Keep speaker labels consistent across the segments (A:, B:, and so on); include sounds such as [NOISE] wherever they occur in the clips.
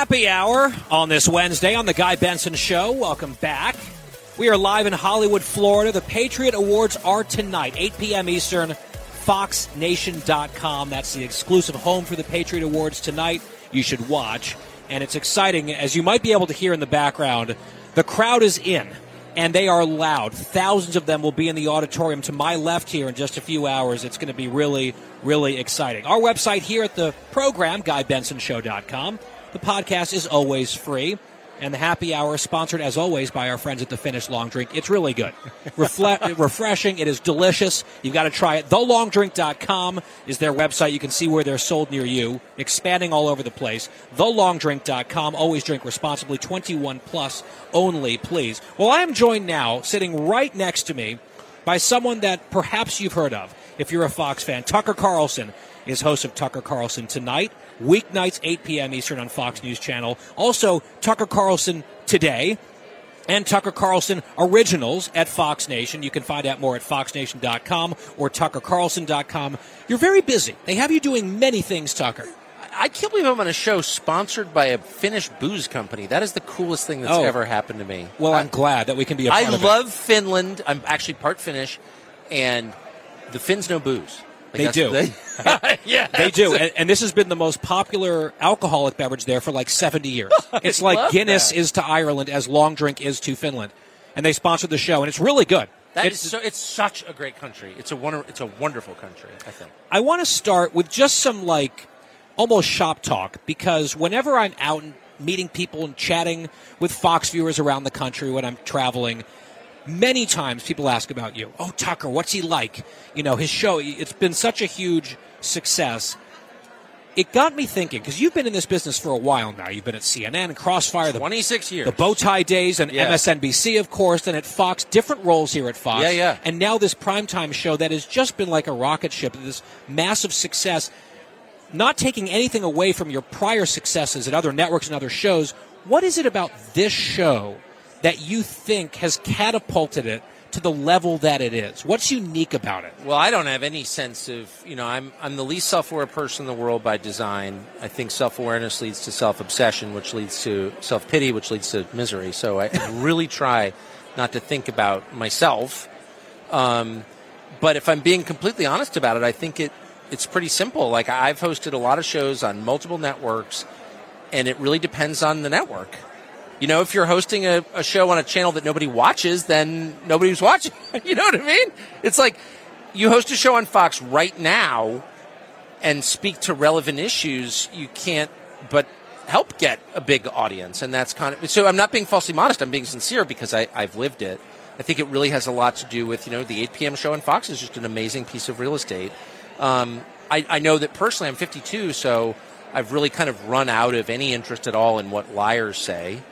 A: Happy hour on this Wednesday on the Guy Benson Show. Welcome back. We are live in Hollywood, Florida. The Patriot Awards are tonight, 8 p.m. Eastern, foxnation.com. That's the exclusive home for the Patriot Awards tonight. You should watch. And it's exciting, as you might be able to hear in the background, the crowd is in and they are loud. Thousands of them will be in the auditorium to my left here in just a few hours. It's going to be really, really exciting. Our website here at the program, GuyBensonShow.com. The podcast is always free. And the happy hour is sponsored, as always, by our friends at the Finnish Long Drink. It's really good. Refle- [LAUGHS] refreshing. It is delicious. You've got to try it. TheLongDrink.com is their website. You can see where they're sold near you, expanding all over the place. TheLongDrink.com. Always drink responsibly. 21 plus only, please. Well, I am joined now, sitting right next to me, by someone that perhaps you've heard of if you're a Fox fan. Tucker Carlson is host of Tucker Carlson Tonight weeknights 8 p.m. Eastern on Fox News Channel. Also, Tucker Carlson today and Tucker Carlson Originals at Fox Nation. You can find out more at foxnation.com or tuckercarlson.com. You're very busy. They have you doing many things, Tucker.
B: I can't believe I'm on a show sponsored by a Finnish booze company. That is the coolest thing that's
A: Oh.
B: ever happened to me.
A: Well,
B: I,
A: I'm glad that we can be a
B: I
A: part of
B: love Finland. I'm actually part Finnish, and the Finns know booze. Like,
A: They do.
B: They, [LAUGHS] yeah.
A: They do, and, and this has been the most popular alcoholic beverage there for like 70 years. [LAUGHS] It's like Guinness
B: that.
A: is to Ireland as long drink is to Finland, and they sponsored the show, and it's really good.
B: That
A: It's-
B: is so. It's such a great country. It's a wonder. It's a wonderful country. I think.
A: I want to start with just some like almost shop talk because whenever I'm out and meeting people and chatting with Fox viewers around the country when I'm traveling, many times people ask about you. Oh, Tucker, what's he like? You know, his show, it's been such a huge success. It got me thinking because you've been in this business for a while now. You've been at CNN and Crossfire, the,
B: 26 years.
A: the bow tie days, and
B: Yeah.
A: MSNBC, of course, and at Fox, different roles here at Fox.
B: Yeah, yeah.
A: And now this primetime show that has just been like a rocket ship, this massive success. Not taking anything away from your prior successes at other networks and other shows, what is it about this show that you think has catapulted it to the level that it is? What's unique about it?
B: Well, I don't have any sense of you know I'm I'm the least self-aware person in the world by design. I think self-awareness leads to self-obsession, which leads to self-pity, which leads to misery. So I [LAUGHS] really try not to think about myself. Um, but if I'm being completely honest about it, I think it it's pretty simple. Like I've hosted a lot of shows on multiple networks, and it really depends on the network. You know, if you're hosting a, a show on a channel that nobody watches, then nobody's watching. [LAUGHS] you know what I mean? It's like you host a show on Fox right now and speak to relevant issues, you can't but help get a big audience. And that's kind of so I'm not being falsely modest, I'm being sincere because I, I've lived it. I think it really has a lot to do with, you know, the 8 p.m. show on Fox is just an amazing piece of real estate. Um, I, I know that personally I'm 52, so I've really kind of run out of any interest at all in what liars say.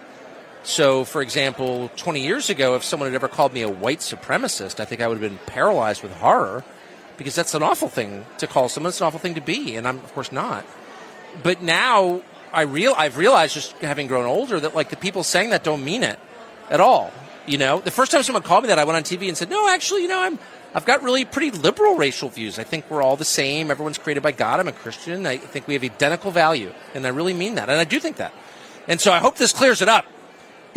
B: So, for example, 20 years ago, if someone had ever called me a white supremacist, I think I would have been paralyzed with horror because that's an awful thing to call someone. It's an awful thing to be, and I'm, of course, not. But now I real I've realized, just having grown older, that like the people saying that don't mean it at all. You know, the first time someone called me that, I went on TV and said, "No, actually, you know, I'm I've got really pretty liberal racial views. I think we're all the same. Everyone's created by God. I'm a Christian. I think we have identical value, and I really mean that, and I do think that. And so I hope this clears it up.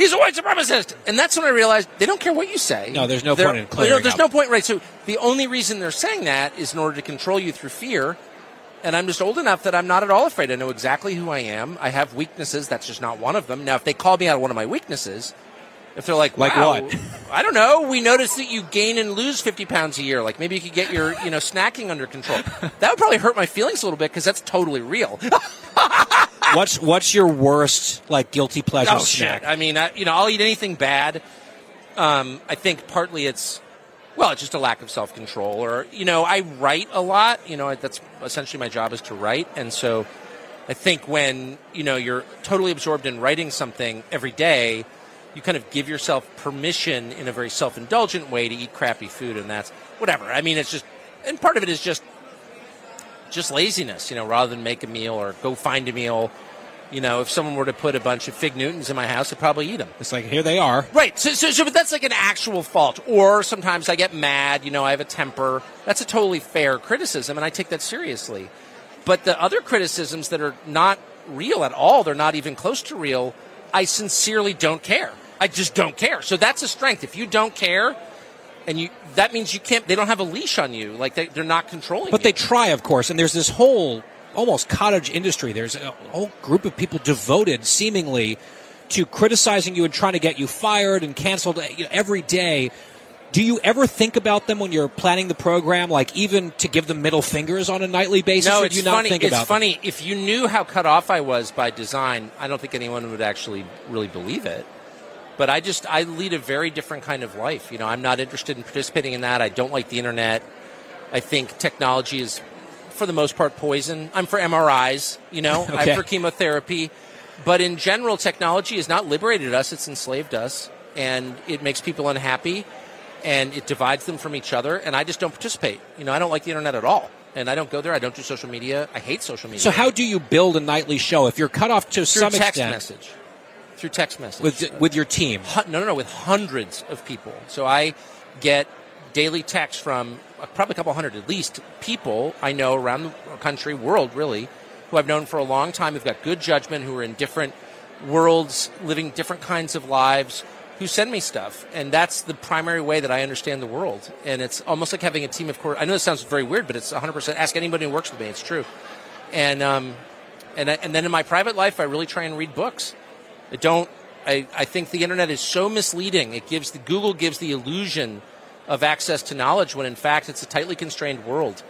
B: He's a white supremacist, and that's when I realized they don't care what you say.
A: No, there's no
B: They're-
A: point in oh,
B: you
A: clearing
B: know, There's
A: up.
B: no point, right? So the only reason they're saying that is in order to control you through fear. And I'm just old enough that I'm not at all afraid. I know exactly who I am. I have weaknesses. That's just not one of them. Now, if they call me out on one of my weaknesses, if they're like,
A: Like
B: wow,
A: what? [LAUGHS]
B: I don't know. We noticed that you gain and lose 50 pounds a year. Like maybe you could get your, you know, snacking under control. That would probably hurt my feelings a little bit because that's totally real. [LAUGHS]
A: what's what's your worst like guilty pleasure
B: oh
A: snack?
B: shit! I mean, I, you know, I'll eat anything bad. Um, I think partly it's well, it's just a lack of self control, or you know, I write a lot. You know, that's essentially my job is to write, and so I think when you know you're totally absorbed in writing something every day, you kind of give yourself permission in a very self indulgent way to eat crappy food, and that's whatever. I mean, it's just, and part of it is just just laziness. You know, rather than make a meal or go find a meal. You know, if someone were to put a bunch of fig Newtons in my house, I'd probably eat them.
A: It's like here they are.
B: Right. So, so, so, but that's like an actual fault. Or sometimes I get mad. You know, I have a temper. That's a totally fair criticism, and I take that seriously. But the other criticisms that are not real at all, they're not even close to real. I sincerely don't care. I just don't care. So that's a strength. If you don't care, and you that means you can't. They don't have a leash on you. Like they, they're not controlling.
A: But
B: you.
A: they try, of course, and there's this whole almost cottage industry. There's a whole group of people devoted, seemingly, to criticizing you and trying to get you fired and canceled uh, you know, every day. Do you ever think about them when you're planning the program, like even to give them middle fingers on a nightly basis?
B: No, it's
A: do you not
B: funny. it's
A: about them?
B: funny. If you knew how cut off I was by design, I don't think anyone would actually really believe it. But I just I lead a very different kind of life. You know, I'm not interested in participating in that. I don't like the internet. I think technology is, for the most part, poison. I'm for MRIs. You know, [LAUGHS]
A: Okay.
B: I'm for chemotherapy. But in general, technology has not liberated us; it's enslaved us, and it makes people unhappy, and it divides them from each other. And I just don't participate. You know, I don't like the internet at all, and I don't go there. I don't do social media. I hate social media.
A: So how do you build a nightly show if you're cut off to
B: through
A: some
B: text
A: extent
B: message? Through text message
A: with with your team?
B: No, no, no, with hundreds of people. So I get daily texts from uh, probably a couple hundred at least people I know around the country, world really, who I've known for a long time, who've got good judgment, who are in different worlds, living different kinds of lives, who send me stuff. And that's the primary way that I understand the world. And it's almost like having a team of course. I know this sounds very weird, but it's 100%. Ask anybody who works with me, it's true. And, um, and, I, and then in my private life, I really try and read books. I don't. I, I think the internet is so misleading. It gives the Google gives the illusion of access to knowledge when in fact it's a tightly constrained world,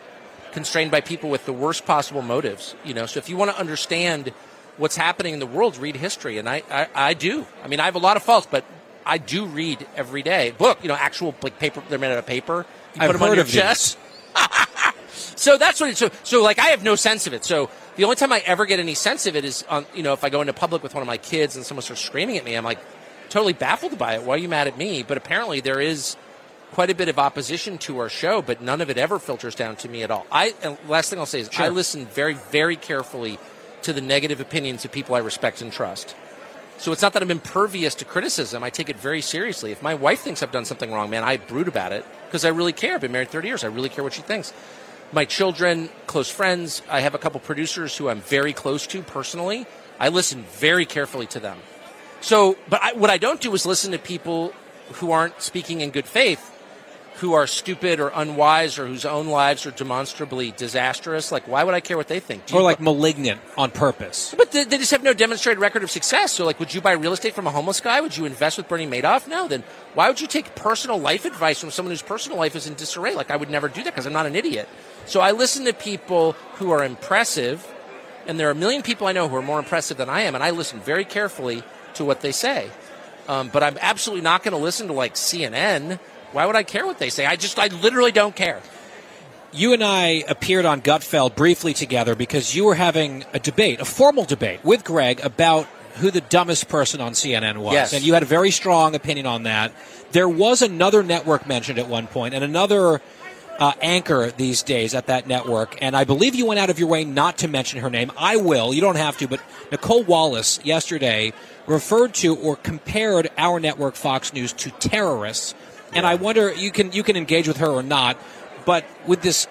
B: constrained by people with the worst possible motives. You know, so if you want to understand what's happening in the world, read history, and I, I, I do. I mean, I have a lot of faults, but I do read every day. Book, you know, actual like paper. They're made out of paper. You
A: I've
B: put them on your chest. [LAUGHS] So that's what. It, so so like I have no sense of it. So the only time I ever get any sense of it is on you know if I go into public with one of my kids and someone starts screaming at me, I'm like totally baffled by it. Why are you mad at me? But apparently there is quite a bit of opposition to our show, but none of it ever filters down to me at all. I and last thing I'll say is I listen very very carefully to the negative opinions of people I respect and trust. So it's not that I'm impervious to criticism. I take it very seriously. If my wife thinks I've done something wrong, man, I brood about it because I really care. I've been married 30 years. I really care what she thinks. My children, close friends, I have a couple producers who I'm very close to personally. I listen very carefully to them. So, but I, what I don't do is listen to people who aren't speaking in good faith, who are stupid or unwise or whose own lives are demonstrably disastrous. Like, why would I care what they think? Do
A: Or
B: you-
A: like malignant on purpose?
B: but they, they just have no demonstrated record of success. So, like, would you buy real estate from a homeless guy? Would you invest with Bernie Madoff? No. Then why would you take personal life advice from someone whose personal life is in disarray? Like, I would never do that because I'm not an idiot. So I listen to people who are impressive, and there are a million people I know who are more impressive than I am, and I listen very carefully to what they say. Um, but I'm absolutely not going to listen to like CNN. Why would I care what they say? I just, I literally don't care.
A: You and I appeared on Gutfeld briefly together because you were having a debate, a formal debate with Greg about who the dumbest person on CNN was.
B: Yes.
A: And you had a very strong opinion on that. There was another network mentioned at one point and another uh, anchor these days at that network. And I believe you went out of your way not to mention her name. I will. You don't have to. But Nicolle Wallace yesterday referred to or compared our network, Fox News, to terrorists. And I wonder, you can you can engage with her or not, but with this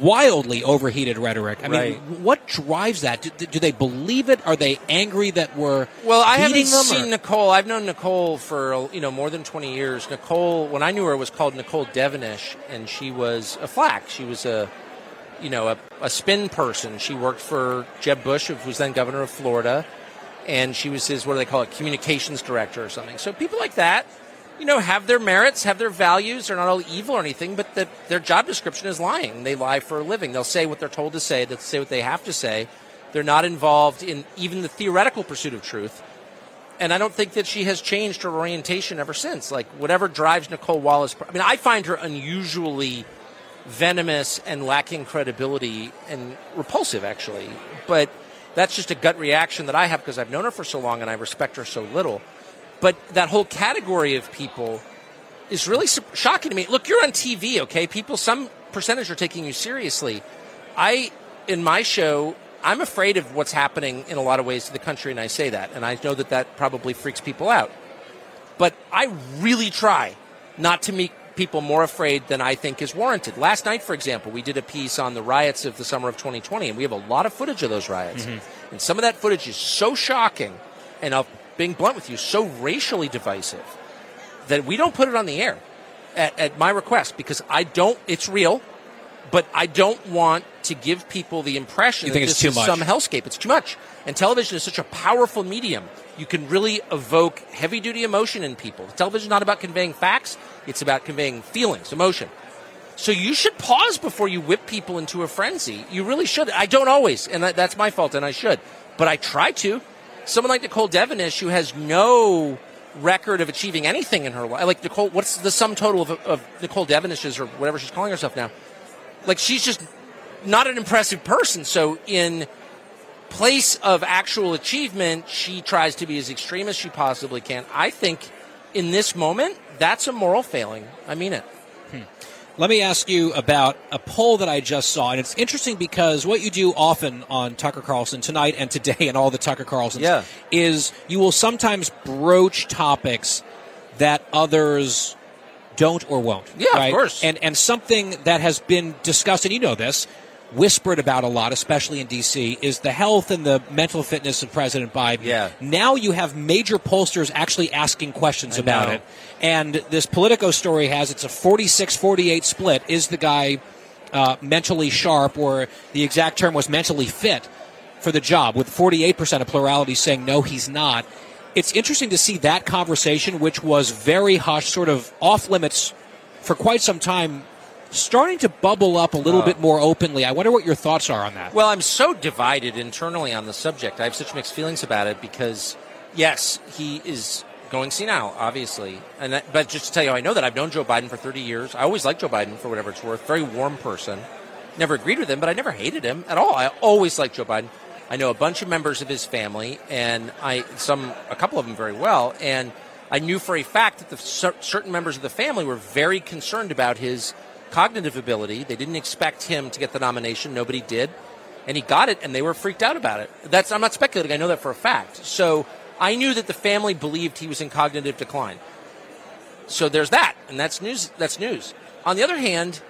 A: wildly overheated rhetoric, I mean,
B: Right.
A: what drives that? Do, do they believe it? Are they angry that we're
B: Well, I haven't seen
A: or-
B: Nicole. I've known Nicole for you know more than twenty years. Nicole, when I knew her, was called Nicolle Devenish, and she was a flack. She was a you know a, a spin person. She worked for Jeb Bush, who was then governor of Florida, and she was his what do they call it, communications director or something. So people like that, you know, have their merits, have their values. They're not all evil or anything, but the, their job description is lying. They lie for a living. They'll say what they're told to say. They'll say what they have to say. They're not involved in even the theoretical pursuit of truth. And I don't think that she has changed her orientation ever since. Like, whatever drives Nicolle Wallace. I mean, I find her unusually venomous and lacking credibility and repulsive, actually. But that's just a gut reaction that I have because I've known her for so long and I respect her so little. But that whole category of people is really shocking to me. Look, you're on TV, okay? People, some percentage are taking you seriously. I, in my show, I'm afraid of what's happening in a lot of ways to the country, and I say that, and I know that that probably freaks people out. But I really try not to make people more afraid than I think is warranted. Last night, for example, we did a piece on the riots of the summer of 2020, and we have a lot of footage of those riots. Mm-hmm. And some of that footage is so shocking, and being blunt with you, so racially divisive that we don't put it on the air at, at my request because I don't. It's real, but I don't want to give people the impression
A: You
B: that
A: it's
B: this is
A: much?
B: some hellscape. It's too much. And television is such a powerful medium. You can really evoke heavy duty emotion in people. Television is not about conveying facts, it's about conveying feelings, emotion. So you should pause before you whip people into a frenzy. You really should. I don't always, and that- that's my fault, and I should. But I try to. Someone like Nicolle Devenish, who has no record of achieving anything in her life. Like Nicole, what's the sum total of, of Nicolle Devenish's or whatever she's calling herself now? Like she's just not an impressive person. So in place of actual achievement, she tries to be as extreme as she possibly can. I think in this moment, that's a moral failing. I mean it.
A: Let me ask you about a poll that I just saw, and it's interesting because what you do often on Tucker Carlson tonight and today and all the Tucker Carlsons
B: Yeah.
A: is you will sometimes broach topics that others don't or won't.
B: Yeah, of course.
A: And and something that has been discussed, and you know this, whispered about a lot, especially in D.C., is the health and the mental fitness of President Biden.
B: Yeah.
A: Now you have major pollsters actually asking questions
B: I
A: about
B: know.
A: it. And this Politico story has it's a 46 48 split. Is the guy uh, mentally sharp, or the exact term was mentally fit for the job, with 48% of plurality saying no, he's not? It's interesting to see that conversation, which was very hush, sort of off limits for quite some time, starting to bubble up a little uh. bit more openly. I wonder what your thoughts are on that.
B: Well, I'm so divided internally on the subject. I have such mixed feelings about it because, yes, he is going senile, obviously. And that, but just to tell you, I know that I've known Joe Biden for 30 years. I always liked Joe Biden for whatever it's worth. Very warm person. Never agreed with him, but I never hated him at all. I always liked Joe Biden. I know a bunch of members of his family, and I some a couple of them very well, and I knew for a fact that the certain members of the family were very concerned about his cognitive ability. They didn't expect him to get the nomination. Nobody did and he got it, and they were freaked out about it. That's I'm not speculating. I know that for a fact. So I knew that the family believed he was in cognitive decline. So there's that, and that's news. That's news. On the other hand,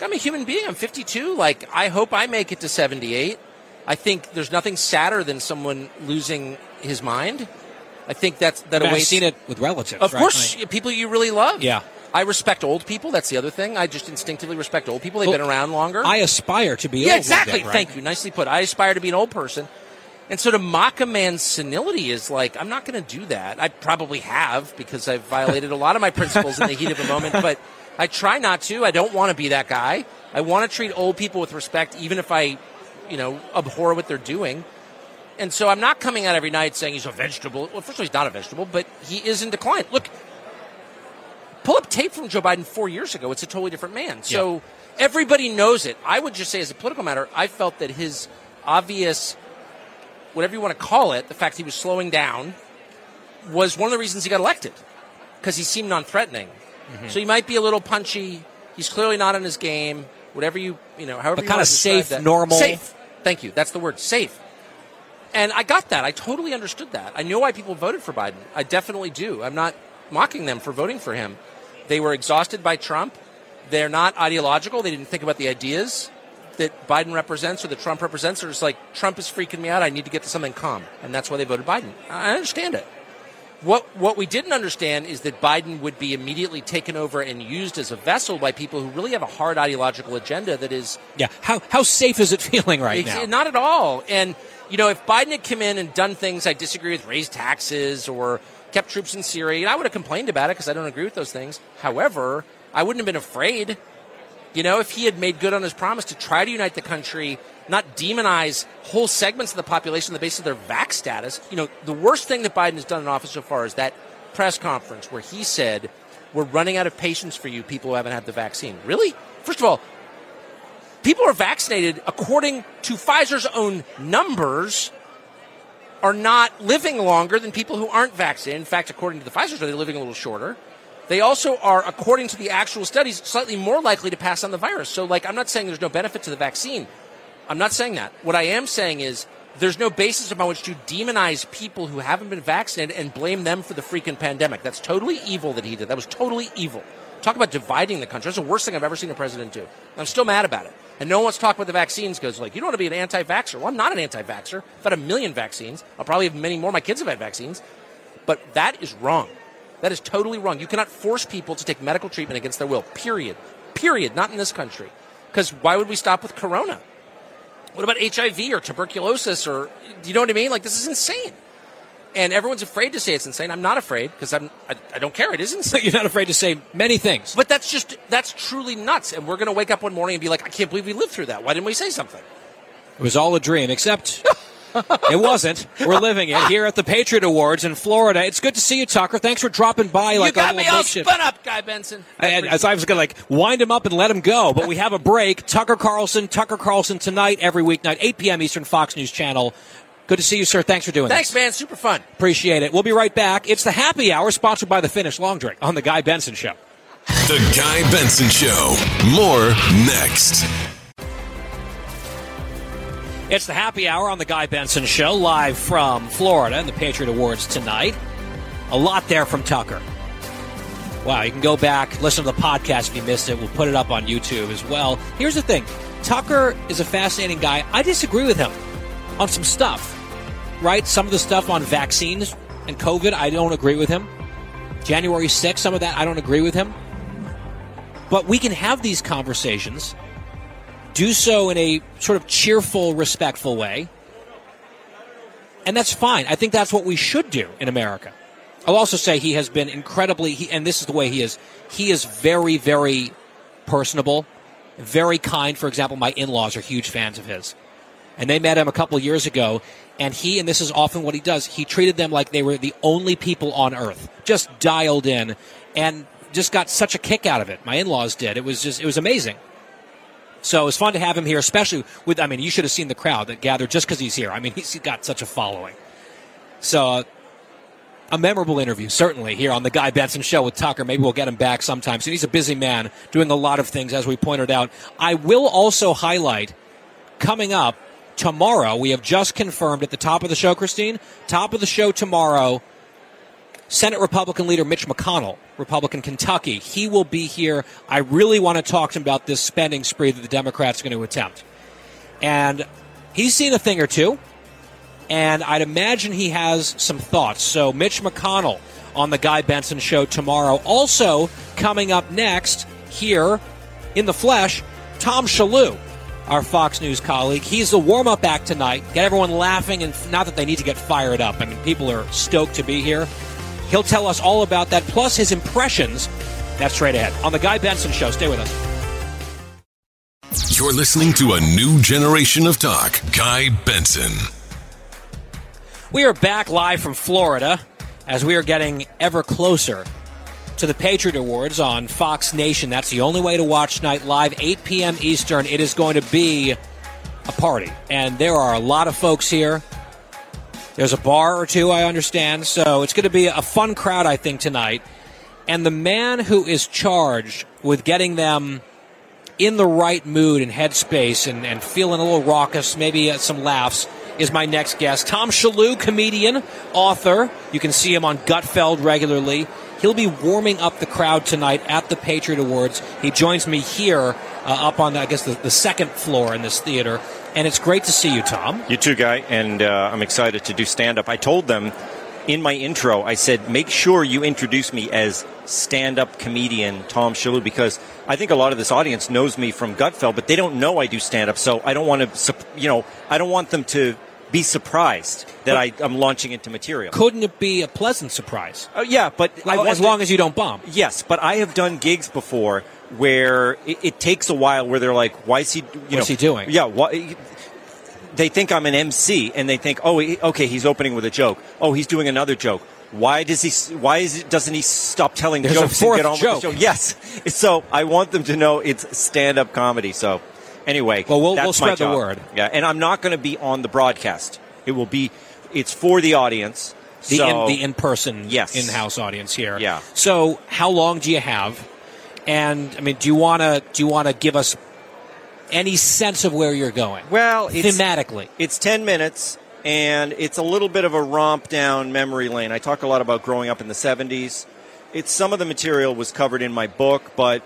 B: I'm a human being. I'm 52. Like I hope I make it to 78. I think there's nothing sadder than someone losing his mind. I think that's that
A: I mean, I've
B: awaits.
A: seen it with relatives.
B: Of
A: right?
B: course,
A: Like-
B: people you really love.
A: Yeah.
B: I respect old people. That's the other thing. I just instinctively respect old people. They've
A: Well,
B: been around longer.
A: I aspire to be
B: Yeah, exactly.
A: day, right?
B: Thank you. Nicely put. I aspire to be an old person. And so to mock a man's senility is like, I'm not going to do that. I probably have because I've violated a lot of my principles in the heat of the moment, but I try not to. I don't want to be that guy. I want to treat old people with respect, even if I, you know, abhor what they're doing. And so I'm not coming out every night saying he's a vegetable. Well, first of all, he's not a vegetable, but he is in decline. Look, pull up tape from Joe Biden four years ago. It's a totally different man. So everybody knows it. I would just say, as a political matter, I felt that his obvious, whatever you want to call it, the fact he was slowing down, was one of the reasons he got elected because he seemed non-threatening.
A: Mm-hmm.
B: So he might be a little punchy. He's clearly not in his game. Whatever you, you know, however
A: But
B: you
A: kinda
B: wanna
A: safe,
B: that.
A: normal.
B: Safe. Thank you. That's the word. Safe. And I got that. I totally understood that. I know why people voted for Biden. I definitely do. I'm not mocking them for voting for him. They were exhausted by Trump. They're not ideological. They didn't think about the ideas that Biden represents or that Trump represents. They're just like, Trump is freaking me out. I need to get to something calm. And that's why they voted Biden. I understand it. What, what we didn't understand is that Biden would be immediately taken over and used as a vessel by people who really have a hard ideological agenda that is
A: Yeah. How how safe is it feeling right now?
B: Not at all. And you know, if Biden had come in and done things I disagree with, raised taxes or kept troops in Syria, And I would have complained about it because I don't agree with those things. However, I wouldn't have been afraid. You know, if he had made good on his promise to try to unite the country not demonize whole segments of the population on the basis of their vax status. You know, the worst thing that Biden has done in office so far is that press conference where he said, "We're running out of patience for you people who haven't had the vaccine." Really? First of all, people are vaccinated according to Pfizer's own numbers are not living longer than people who aren't vaccinated. In fact, according to the Pfizer study, they're living a little shorter. They also are, according to the actual studies, slightly more likely to pass on the virus. So, like, I'm not saying there's no benefit to the vaccine. I'm not saying that. What I am saying is there's no basis upon which to demonize people who haven't been vaccinated and blame them for the freaking pandemic. That's totally evil that he did. That was totally evil. Talk about dividing the country. That's the worst thing I've ever seen a president do. I'm still mad about it. And no one wants to talk about the vaccines because, like, you don't want to be an anti-vaxxer. Well, I'm not an anti-vaxxer. I've had a million vaccines. I'll probably have many more. My kids have had vaccines. But that is wrong. That is totally wrong. You cannot force people to take medical treatment against their will. Period. Period. Not in this country. Because why would we stop with corona? What about HIV or tuberculosis or, do you know what I mean? Like, this is insane and everyone's afraid to say it's insane. I'm not afraid because I'm I, I, don't care. It is insane.
A: You're not afraid to say many things,
B: but that's just that's truly nuts. And we're going to wake up one morning and be like, I can't believe we lived through that. Why didn't we say something?
A: It was all a dream, except. [LAUGHS] it wasn't. We're living it here at the Patriot Awards in Florida. It's good to see you, Tucker. Thanks for dropping by. Like
B: you got
A: a
B: me all spun up, Guy Benson.
A: I, as I was going to like wind him up and let him go, but we have a break. Tucker Carlson, Tucker Carlson tonight, every weeknight, 8 p.m. Eastern, Fox News Channel. Good to see you, sir. Thanks for doing
B: Thanks,
A: this.
B: man. Super fun.
A: Appreciate it. We'll be right back. It's the happy hour sponsored by the Finnish Long Drink on The Guy Benson Show.
C: The Guy Benson Show. More next.
A: It's the happy hour on The Guy Benson Show, live from Florida and the Patriot Awards tonight. A lot there from Tucker. Wow, you can go back, listen to the podcast if you missed it. We'll put it up on YouTube as well. Here's the thing Tucker is a fascinating guy. I disagree with him on some stuff, right? Some of the stuff on vaccines and COVID, I don't agree with him. January 6th, some of that, I don't agree with him. But we can have these conversations, do so in a sort of cheerful, respectful way. And that's fine. I think that's what we should do in America. I'll also say he has been incredibly, he, and this is the way he is, he is very, very personable, very kind. For example, my in laws are huge fans of his and they met him a couple years ago. And he, and this is often what he does, he treated them like they were the only people on earth, just dialed in, and just got such a kick out of it. My in-laws did. It was just, it was amazing. So it was fun to have him here, especially with, I mean, you should have seen the crowd that gathered just because he's here. I mean, [LAUGHS] he's got such a following. So, uh, a memorable interview, certainly, here on the Guy Benson Show with Tucker. Maybe we'll get him back sometime soon. He's a busy man doing a lot of things, as we pointed out. I will also highlight coming up tomorrow. We have just confirmed at the top of the show, Christine, top of the show tomorrow, Senate Republican leader Mitch McConnell, Republican Kentucky. He will be here. I really want to talk to him about this spending spree that the Democrats are going to attempt. And he's seen a thing or two, and I'd imagine he has some thoughts. So, Mitch McConnell on the Guy Benson show tomorrow. Also, coming up next here in the flesh, Tom Shillue our Fox News colleague. He's the warm up act tonight. Get everyone laughing, and not that they need to get fired up. I mean, people are stoked to be here. He'll tell us all about that, plus his impressions. That's straight ahead on The Guy Benson Show. Stay with us.
C: You're listening to a new generation of talk. Guy Benson.
A: We are back live from Florida as we are getting ever closer to the Patriot Awards on Fox Nation. That's the only way to watch tonight live, 8 p.m. Eastern. It is going to be a party, and there are a lot of folks here. There's a bar or two, I understand. So it's going to be a fun crowd, I think, tonight. And the man who is charged with getting them in the right mood and headspace and, and feeling a little raucous, maybe uh, some laughs, is my next guest. Tom Shillue, comedian, author. You can see him on Gutfeld regularly. He'll be warming up the crowd tonight at the Patriot Awards. He joins me here uh, up on, I guess, the, the, second floor in this theater. And it's great to see you, Tom.
D: You too, Guy. And uh, I'm excited to do stand up. I told them in my intro, I said, make sure you introduce me as stand up comedian Tom Shillue because I think a lot of this audience knows me from Gutfeld, but they don't know I do stand up. So I don't want to, you know, I don't want them to be surprised that I, am launching into material.
A: Couldn't it be a pleasant surprise?
D: Uh, yeah, but
A: like, as long as you don't bomb.
D: Yes, but I have done gigs before where it, it takes a while where they're like, "Why is he? You
A: What's
D: know,
A: he doing?"
D: Yeah, why, they think I'm an MC, and they think, oh, he, okay, he's opening with a joke. Oh, he's doing another joke. Why does he? Why is it, doesn't he stop telling
A: There's a
D: jokes
A: fourth
D: and get on
A: joke.
D: with the show? Yes. [LAUGHS] So I want them to know it's stand-up comedy. So anyway,
A: Well, we'll- we'll spread the word.
D: Yeah, and I'm not going to be on the broadcast. It will be. It's for the audience.
A: the
D: so,
A: in, the in-person
D: Yes.
A: in-house audience here.
D: Yeah.
A: So how long do you have? And I mean, do you want to do you want to give us any sense of where you're going?
D: Well, it's,
A: thematically.
D: It's 10 minutes, and it's a little bit of a romp down memory lane. I talk a lot about growing up in the 70s. It's some of the material was covered in my book, but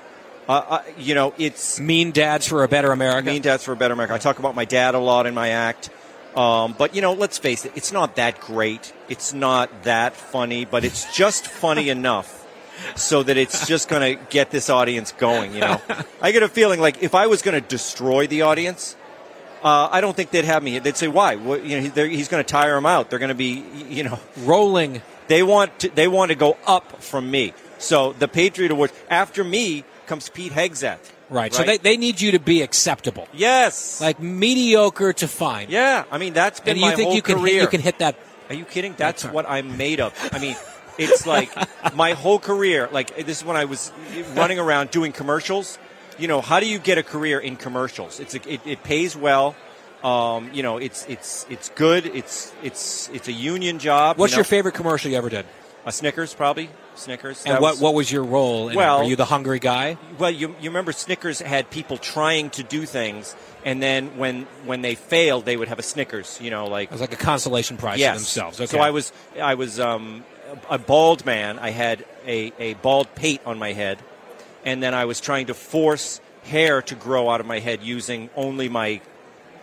D: uh, uh, you know, it's
A: Mean Dads for a Better America.
D: Mean Dads for a Better America. I talk about my dad a lot in my act. Um, but you know, let's face it, it's not that great. It's not that funny, but it's just funny [LAUGHS] enough so that it's just going to get this audience going. You know, [LAUGHS] I get a feeling like if I was going to destroy the audience, uh, I don't think they'd have me. They'd say, "Why? What, you know, he's going to tire them out. They're going to be, you know,
A: Rolling.
D: they want to, they want to go up from me." So the Patriot Awards after me comes Pete Hegseth.
A: Right. So they, they need you to be acceptable.
D: yes,
A: Like mediocre to fine.
D: yeah. I mean, that's been
A: And you
D: my
A: think
D: whole
A: you can
D: career.
A: hit, you can hit that
D: Are you kidding? That's what I'm made of. I mean, it's like [LAUGHS] my whole career. Like this is when I was running around doing commercials. You know, how do you get a career in commercials? It's a, it, it pays well. Um, you know, it's it's it's good. It's it's it's a union job.
A: What's
D: you know.
A: your favorite commercial you ever did?
D: A Snickers, probably Snickers.
A: And what
D: was-
A: what was your role? It?
D: Well-
A: were you the hungry guy?
D: Well, you, you remember Snickers had people trying to do things, and then when when they failed, they would have a Snickers. You know, like
A: It was like a consolation prize
D: yes.
A: for themselves. Okay.
D: So I was I was um, a bald man. I had a, a bald pate on my head, and then I was trying to force hair to grow out of my head using only my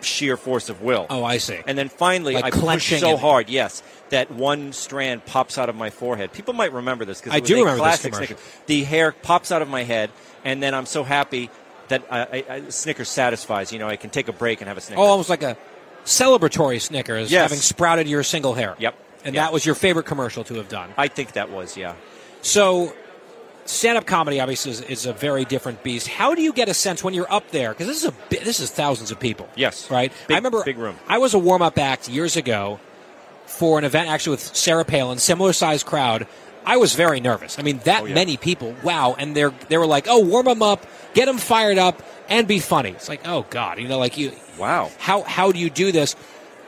D: sheer force of will.
A: Oh, I see.
D: And then finally,
A: Like
D: I
A: clenching
D: so hard, yes, that one strand pops out of my forehead. People might remember this because
A: I do
D: a
A: remember this commercial.
D: Snickers. The hair pops out of my head, and then I'm so happy that I, I, I, Snickers satisfies. You know, I can take a break and have a Snickers.
A: Oh, almost like a celebratory Snickers,
D: Yes.
A: having sprouted your single hair.
D: Yep.
A: And
D: Yep.
A: that was your favorite commercial to have done.
D: I think that was yeah.
A: So, stand-up comedy obviously is, is a very different beast. How do you get a sense when you're up there? Because this is a this is thousands of people.
D: Yes.
A: right.
D: Big-
A: I remember
D: big room.
A: I was a warm-up act years ago for an event actually with Sarah Palin, similar sized crowd. I was very nervous. I mean, that
D: Oh, yeah.
A: many people. Wow. And they're they were like, "Oh, warm them up, get them fired up, and be funny." It's like, "Oh God," you know, like you.
D: Wow.
A: How how do you do this?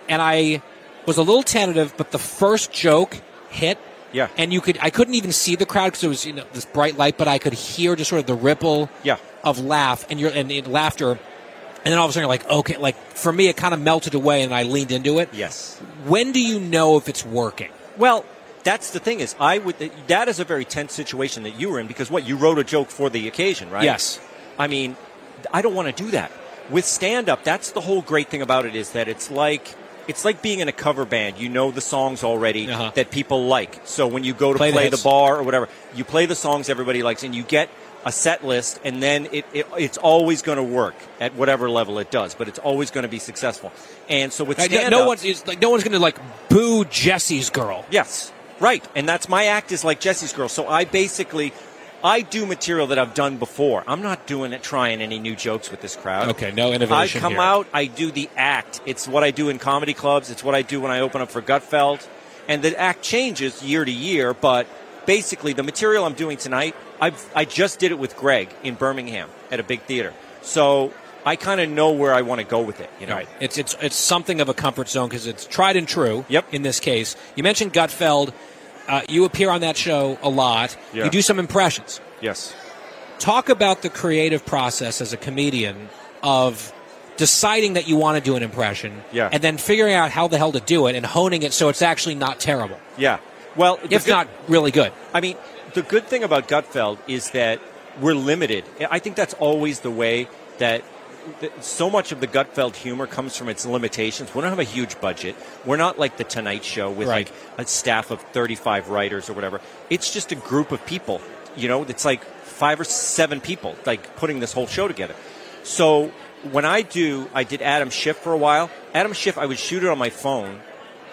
A: And I was a little tentative, but the first joke hit.
D: Yeah.
A: And you could I couldn't even see the crowd because it was you know this bright light, but I could hear just sort of the ripple
D: Yeah.
A: of laugh and your and, and laughter. And then all of a sudden you're like, okay, like for me it kind of melted away and I leaned into it.
D: Yes.
A: When do you know if it's working?
D: Well, that's the thing is, I would. That is a very tense situation that you were in because what you wrote a joke for the occasion, right?
A: Yes.
D: I mean, I don't want to do that with stand up. That's the whole great thing about it is that it's like. It's like being in a cover band. You know the songs already
A: Uh-huh.
D: that people like. So when you go to
A: Play
D: play,
A: the
D: the, bar or whatever, you play the songs everybody likes, and you get a set list, and then it, it it's always going to work at whatever level it does. But it's always going to be successful. And so with stand
A: no
D: up,
A: one's it's like no one's going to like boo Jessie's girl.
D: Yes, right. And that's my act is like Jessie's girl. So I basically, I do material that I've done before. I'm not doing it, trying any new jokes with this crowd.
A: Okay, no innovation.
D: I come
A: here.
D: out, I do the act. It's what I do in comedy clubs. It's what I do when I open up for Gutfeld. And the act changes year to year, but basically the material I'm doing tonight, I've, I just did it with Greg in Birmingham at a big theater. So I kind of know where I want to go with it. You know,
A: Right. It's it's it's something of a comfort zone because it's tried and true.
D: Yep.
A: In this case, you mentioned Gutfeld. Uh, you appear on that show a lot.
D: Yeah.
A: You do some impressions.
D: Yes.
A: Talk about the creative process as a comedian of deciding that you want to do an impression,
D: Yeah.
A: and then figuring out how the hell to do it and honing it so it's actually not terrible,
D: Yeah. Well,
A: if
D: good-
A: not really good.
D: I mean, the good thing about Gutfeld is that we're limited. I think that's always the way that so much of the Gutfeld humor comes from its limitations. We don't have a huge budget. We're not like the Tonight Show with
A: Right.
D: like a staff of 35 writers or whatever. It's just a group of people. You know, it's like five or seven people like putting this whole show together. So when I do, I did Adam Schiff for a while. Adam Schiff, I would shoot it on my phone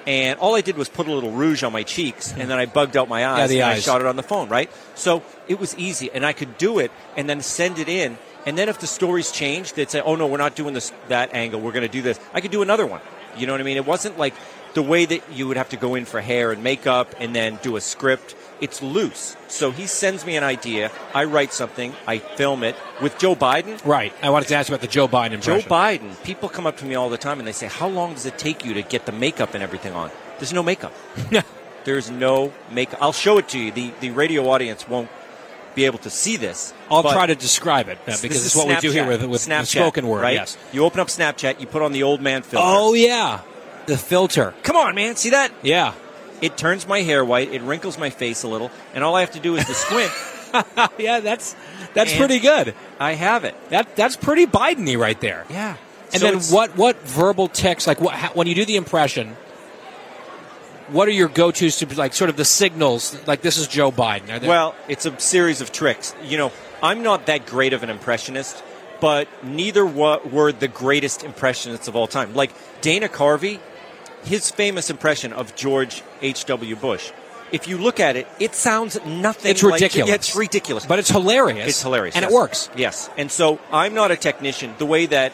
D: and all I did was put a little rouge on my cheeks, and then I bugged out my [LAUGHS] eyes,
A: Yeah,
D: and I shot it on the phone, right? So it was easy, and I could do it, and then send it in, and then if the stories change, they'd say, "Oh no, we're not doing this that angle. We're going to do this." I could do another one. You know what I mean? It wasn't like the way that you would have to go in for hair and makeup and then do a script. It's loose. So he sends me an idea. I write something. I film it with Joe Biden.
A: Right. I wanted to ask you about the Joe Biden impression. Joe.
D: Biden, people come up to me all the time and they say, How long does it take you to get the makeup and everything on? There's no makeup. [LAUGHS] There's no makeup. I'll show it to you. The, the radio audience won't be able to see this.
A: I'll try to describe it uh, because it's what we do here
D: Snapchat.
A: with, with the
D: Snapchat,
A: spoken word.
D: Right?
A: Yes.
D: You open up Snapchat, you put on the old man filter.
A: Oh yeah, the filter.
D: Come on, man. See that?
A: Yeah.
D: It turns my hair white. It wrinkles my face a little. And all I have to do is to squint. [LAUGHS]
A: yeah, that's that's
D: And-
A: pretty good.
D: I have it.
A: That that's pretty Biden-y right there.
D: Yeah.
A: And
D: So
A: then what what verbal text like what, how, when you do the impression? What are your go-tos to be like sort of the signals like this is Joe Biden? There-
D: Well, it's a series of tricks. You know, I'm not that great of an impressionist, but neither were the greatest impressionists of all time. Like Dana Carvey, his famous impression of George H.W. Bush. If you look at it, it sounds nothing
A: it's
D: like-
A: ridiculous.
D: it's ridiculous.
A: but it's hilarious.
D: It's hilarious.
A: and
D: yes.
A: it works.
D: Yes. And so I'm not a technician the way that,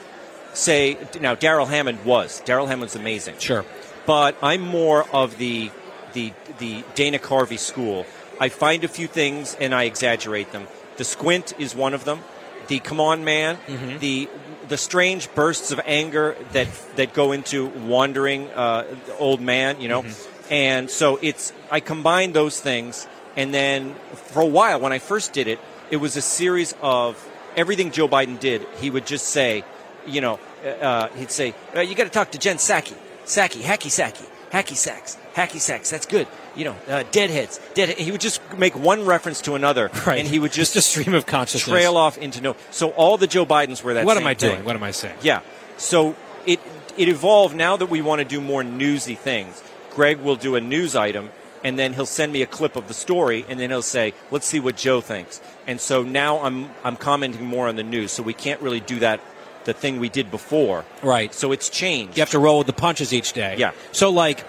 D: say, now Darrell Hammond was. Darrell Hammond's amazing
A: Sure.
D: But I'm more of the the the Dana Carvey school. I find a few things and I exaggerate them. The squint is one of them. The come on man,
A: Mm-hmm.
D: the the strange bursts of anger that that go into wandering uh, old man, you know.
A: Mm-hmm.
D: And so it's I combine those things and then for a while when I first did it, it was a series of everything Joe Biden did, he would just say, you know, uh, he'd say, uh, "You got to talk to Jen Psaki, Psaki, hacky Saki, hacky sacks, hacky sacks. That's good. You know, uh, deadheads, dead." He would just make one reference to another, [LAUGHS]
A: Right.
D: and he would just,
A: Just a stream of consciousness.
D: trail off into no. So all the Joe Bidens were that.
A: what am I
D: thing.
A: doing? What am I saying?
D: Yeah. So it it evolved now that we want to do more newsy things. Greg will do a news item and then he'll send me a clip of the story and then he'll say, "Let's see what Joe thinks." And so now I'm I'm commenting more on the news. So we can't really do that the thing we did before.
A: Right.
D: So it's changed.
A: You have to roll with the punches each day.
D: Yeah.
A: So, like,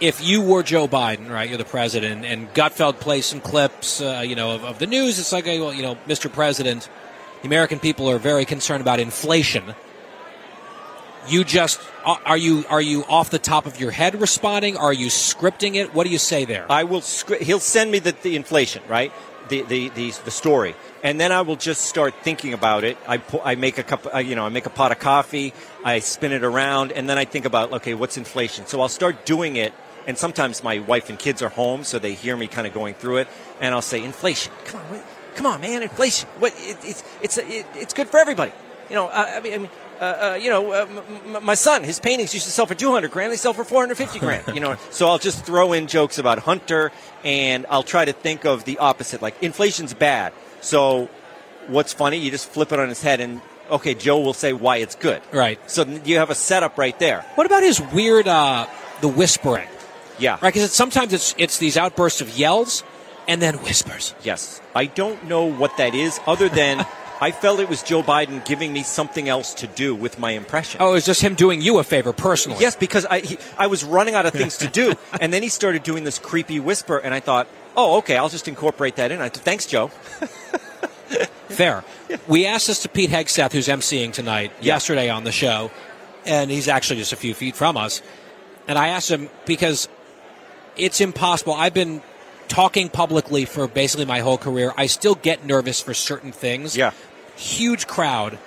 A: if you were Joe Biden, right, you're the president, and Gutfeld plays some clips, uh, you know, of, of the news, it's like, well, you know, Mr. President, the American people are very concerned about inflation. You just are you are you off the top of your head responding? Are you scripting it? What do you say there?
D: I will. Scri- he'll send me the, the inflation, right? The, the the the story, and then I will just start thinking about it. I pu- I make a cup, uh, you know, I make a pot of coffee. I spin it around, and then I think about, okay, what's inflation? So I'll start doing it. And sometimes my wife and kids are home, so they hear me kind of going through it, and I'll say, inflation. Come on, come on, man, inflation. What? It, it's it's it, it's good for everybody. You know, I, I mean. Uh, uh, you know, uh, m- m- my son, his paintings used to sell for 200 grand. They sell for 450 grand. You know, so I'll just throw in jokes about Hunter, and I'll try to think of the opposite. Like inflation's bad. So, what's funny? You just flip it on his head, and okay, Joe will say why it's good.
A: Right.
D: So you have a setup right there.
A: what about his weird, uh, the whispering?
D: Yeah.
A: Right, because sometimes it's it's these outbursts of yells and then whispers.
D: Yes. I don't know what that is, other than [LAUGHS] I felt it was Joe Biden giving me something else to do with my impression.
A: Oh, it was just him doing you a favor personally.
D: Yes, because I he, I was running out of things to do, [LAUGHS] and then he started doing this creepy whisper, and I thought, oh, okay, I'll just incorporate that in. I said, thanks, Joe. [LAUGHS]
A: Fair. We asked this to Pete Hegseth, who's emceeing tonight,
D: Yeah.
A: yesterday on the show, and he's actually just a few feet from us. And I asked him because it's impossible. I've been talking publicly for basically my whole career. I still get nervous for certain things.
D: Yeah.
A: Huge crowd.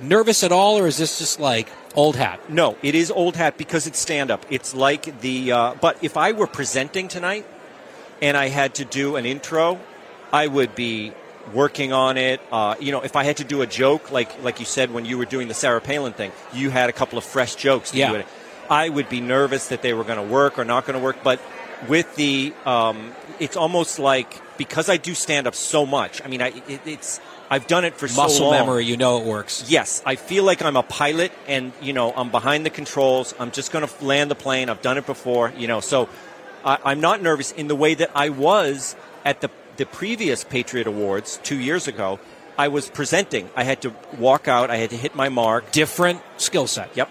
A: Nervous at all, or is this just like old hat?
D: No, it is old hat because it's stand up. It's like the. Uh, but if I were presenting tonight, and I had to do an intro, I would be working on it. Uh, you know, if I had to do a joke, like like you said when you were doing the Sarah Palin thing, you had a couple of fresh jokes. To
A: Yeah.
D: do it. I would be nervous that they were going to work or not going to work. But with the, um, it's almost like because I do stand up so much. I mean, I it, it's I've done it for so
A: Muscle
D: long.
A: memory, you know it works.
D: Yes, I feel like I'm a pilot, and you know I'm behind the controls. I'm just going to land the plane. I've done it before, you know. So I, I'm not nervous in the way that I was at the the previous Patriot Awards two years ago. I was presenting. I had to walk out. I had to hit my mark.
A: Different skill set.
D: Yep.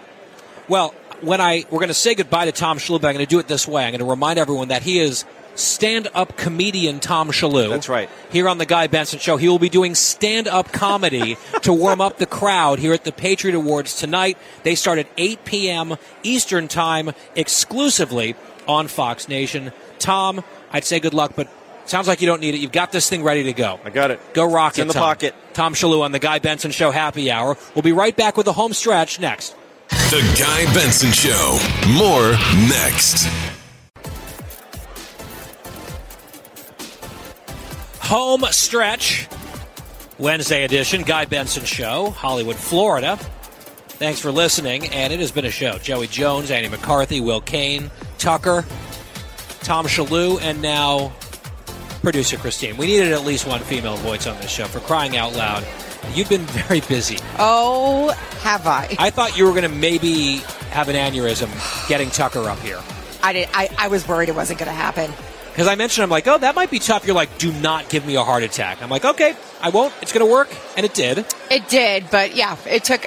A: Well, when I we're going to say goodbye to Tom Shillue, I'm going to do it this way. I'm going to remind everyone that he is stand-up comedian Tom Shillue.
D: That's right.
A: Here on the Guy Benson Show, he will be doing stand-up comedy [LAUGHS] to warm up the crowd here at the Patriot Awards tonight. They start at 8 p.m. Eastern Time exclusively on Fox Nation. Tom, I'd say good luck, but sounds like you don't need it. You've got this thing ready to go.
D: I got it.
A: Go rock
D: It's
A: it,
D: in the
A: Tom.
D: pocket.
A: Tom Shillue on the Guy Benson Show Happy Hour. We'll be right back with the home stretch next.
C: The Guy Benson Show. More next.
A: Home stretch, Wednesday edition, Guy Benson Show, Hollywood, Florida. Thanks for listening, and it has been a show. Joey Jones, Andy McCarthy, Will Cain, Tucker, Tom Shillue, and now producer Christine. We needed at least one female voice on this show for crying out loud. You've been [LAUGHS] very busy.
E: Oh, have I?
A: I thought you were going to maybe have an aneurysm getting Tucker up here.
E: I did. I, I was worried it wasn't going to happen.
A: Because I mentioned, I'm like, oh, that might be tough. You're like, do not give me a heart attack. I'm like, okay, I won't. It's going to work. And it did.
E: It did, but yeah, it took.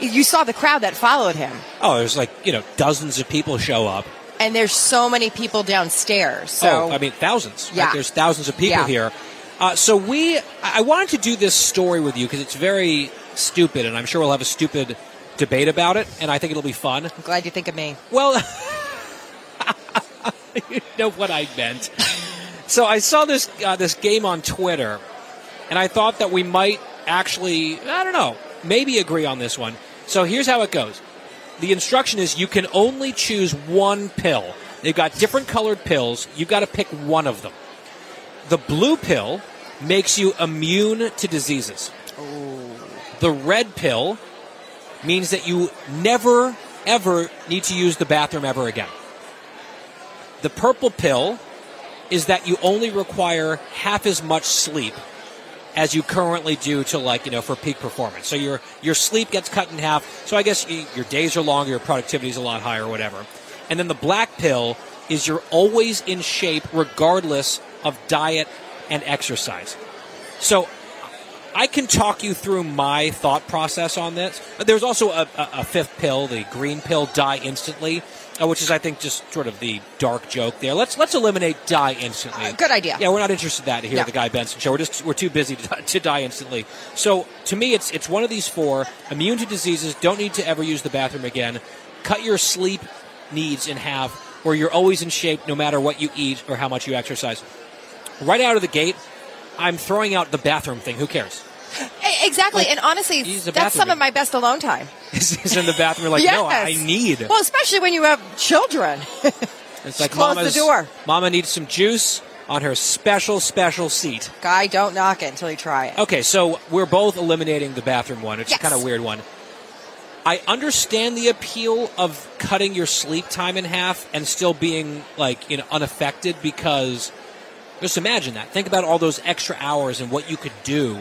E: You saw the crowd that followed him,
A: Oh, there's like, you know, dozens of people show up.
E: and there's so many people downstairs. So
A: oh, I mean, thousands. right?
E: Yeah.
A: There's thousands of people
E: Yeah.
A: here. Uh, so we, I I wanted to do this story with you because it's very stupid, and I'm sure we'll have a stupid debate about it, and I think it'll be fun.
E: I'm glad you think of me.
A: Well, [LAUGHS] [LAUGHS] you know what I meant. So I saw this uh, this game on Twitter, and I thought that we might actually, I don't know, maybe agree on this one. So here's how it goes. The instruction is you can only choose one pill. They've got different colored pills. You've got to pick one of them. The blue pill makes you immune to diseases. The red pill means that you never, ever need to use the bathroom ever again. The purple pill is that you only require half as much sleep as you currently do to like you know for peak performance. So your your sleep gets cut in half. So I guess you, your days are longer, your productivity is a lot higher, or whatever. And then the black pill is you're always in shape regardless of diet and exercise. So I can talk you through my thought process on this. There's also a, a, a fifth pill, the green pill, die instantly, which is I think just sort of the dark joke there. Let's let's eliminate die instantly.
E: Uh, good idea.
A: Yeah, we're not interested in that here
E: No.
A: at the Guy Benson Show. We're just we're too busy to, [LAUGHS] to die instantly. So to me, it's it's one of these four: immune to diseases, don't need to ever use the bathroom again, cut your sleep needs in half, or you're always in shape no matter what you eat or how much you exercise. Right out of the gate, I'm throwing out the bathroom thing. Who cares?
E: Exactly,
A: Like,
E: and honestly, that's some of my best alone time. [LAUGHS]
A: Is in the bathroom. Like, no, I need.
E: Well, especially when you have children. [LAUGHS]
A: It's like
E: close the door.
A: Mama needs some juice on her special, special seat.
E: Guy, don't knock it until you try it.
A: Okay, so we're both eliminating the bathroom one. It's
E: Yes.
A: a kind of weird one. I understand the appeal of cutting your sleep time in half and still being like you know unaffected because just imagine that. Think about all those extra hours and what you could do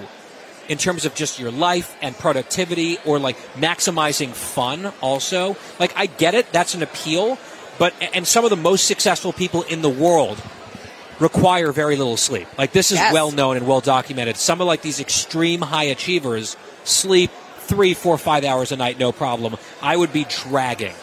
A: in terms of just your life and productivity or like maximizing fun also. Like I get it, that's an appeal, but and some of the most successful people in the world require very little sleep. Like this is
E: Yes.
A: well known and well documented. Some of like these extreme high achievers sleep three, four, five hours a night, no problem. I would be dragging.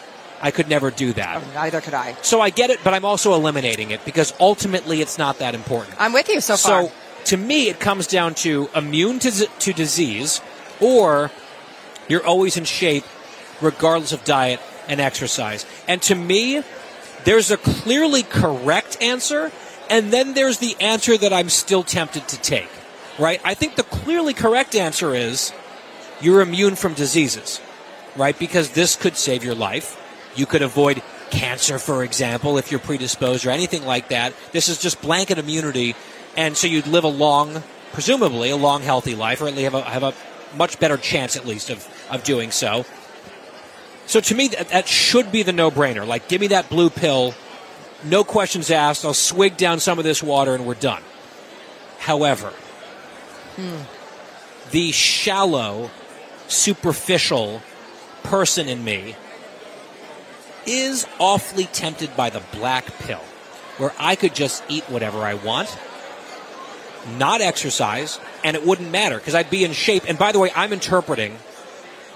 A: I could never do that.
E: Oh, neither could I.
A: So I get it, but I'm also eliminating it because ultimately it's not that important.
E: I'm with you so far.
A: So to me, it comes down to immune to, to disease, or you're always in shape regardless of diet and exercise. And to me, there's a clearly correct answer, and then there's the answer that I'm still tempted to take. Right? I think the clearly correct answer is you're immune from diseases, right? Because this could save your life. You could avoid cancer, for example, if you're predisposed or anything like that. This is just blanket immunity, and so you'd live a long, presumably a long, healthy life, or at least have a, have a much better chance, at least, of, of doing so. So to me, that, that should be the no-brainer. Like, give me that blue pill, no questions asked. I'll swig down some of this water, and we're done. However, hmm. the shallow, superficial person in me is awfully tempted by the black pill, where I could just eat whatever I want, not exercise, and it wouldn't matter because I'd be in shape. And by the way, I'm interpreting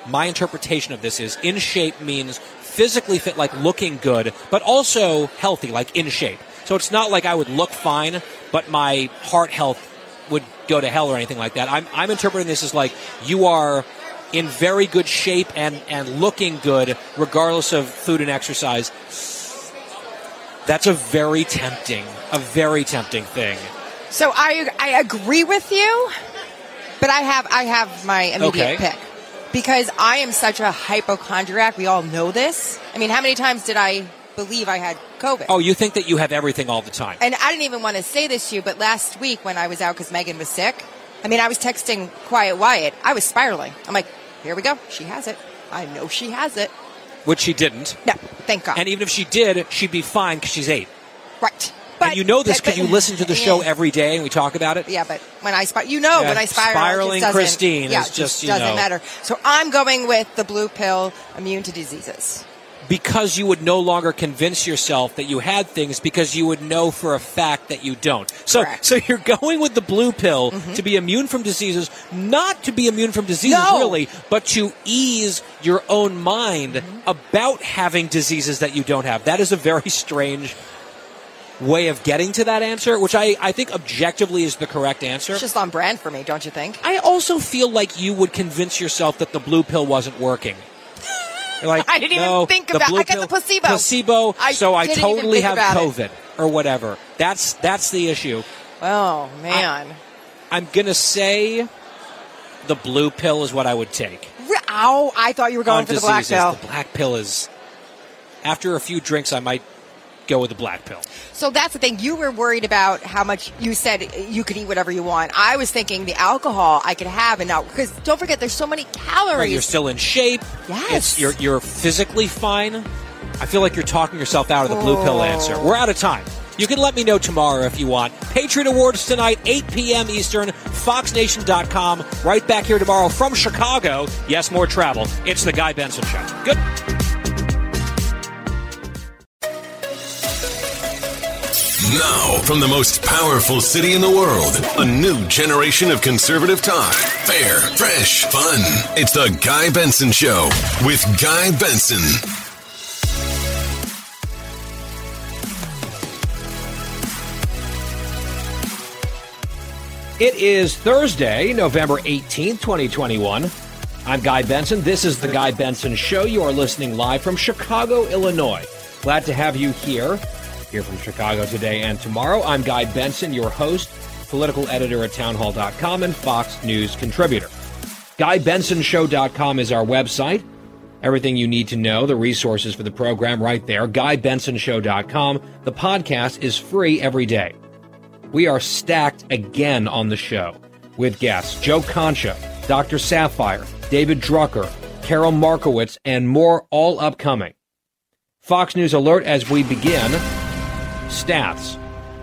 A: my interpretation of this is in shape means physically fit, like looking good, but also healthy, like in shape. So it's not like I would look fine, but my heart health would go to hell or anything like that. I'm, I'm interpreting this as like you are in very good shape and, and looking good, regardless of food and exercise. That's a very tempting, a very tempting thing.
E: So I I agree with you, but I have I have my immediate
A: Okay.
E: pick because I am such a hypochondriac. We all know this. I mean, how many times did I believe I had COVID?
A: Oh, you think that you have everything all the time?
E: And I didn't even want to say this to you, but last week when I was out because Megan was sick, I mean, I was texting Quiet Wyatt. I was spiraling. I'm like, here we go. She has it. I know she has it.
A: Which she didn't.
E: No, thank God.
A: And even if she did, she'd be fine because she's eight.
E: right.
A: And you know this because you listen to the show every day and we talk about it.
E: Yeah, but when I spiral, you know,
A: Yeah,
E: when I spiral, just
A: spiraling Christine
E: yeah,
A: is just, you
E: doesn't
A: know-
E: matter. So I'm going with the blue pill, immune to diseases.
A: Because you would no longer convince yourself that you had things because you would know for a fact that you don't. So,
E: Correct.
A: so you're going with the blue pill mm-hmm. to be immune from diseases, not to be immune from diseases
E: No.
A: really, but to ease your own mind mm-hmm. about having diseases that you don't have. That is a very [LAUGHS] strange way of getting to that answer, which I, I think objectively is the correct answer.
E: It's just on brand for me, don't you think?
A: I also feel like you would convince yourself that the blue pill wasn't working. You're [LAUGHS] like,
E: I didn't even think about- I got the placebo.
A: Placebo.
E: I
A: so I totally have
E: about it.
A: COVID or whatever. That's that's the issue.
E: Oh man!
A: I'm gonna say the blue pill is what I would take.
E: Ow! I thought you were going for the black pill.
A: The black pill is. After a few drinks, I might go with the black pill.
E: So that's the thing. You were worried about how much you said you could eat whatever you want. I was thinking the alcohol I could have and not because don't forget there's so many calories.
A: Right, you're still in shape.
E: Yes.
A: It's, you're, you're physically fine. I feel like you're talking yourself out of the blue pill
E: Oh.
A: answer. We're out of time. You can let me know tomorrow if you want. Patriot Awards tonight, 8 p.m. Eastern, foxnation.com. Right back here tomorrow from Chicago. Yes, more travel. It's the Guy Benson Show. Good.
C: Now, from the most powerful city in the world, a new generation of conservative talk. Fair, fresh, fun. It's the Guy Benson Show with Guy Benson.
A: It is Thursday, November 18th, 2021. I'm Guy Benson. This is The Guy Benson Show. You are listening live from Chicago, Illinois. Glad to have you here, here from Chicago today and tomorrow. I'm Guy Benson, your host, political editor at townhall.com, and Fox News contributor. GuyBensonShow.com is our website. Everything you need to know, the resources for the program right there. GuyBensonShow.com. The podcast is free every day. We are stacked again on the show with guests Joe Concha, Dr. Saphier, David Drucker, Carol Markowitz, and more all upcoming. Fox News alert as we begin. Stats.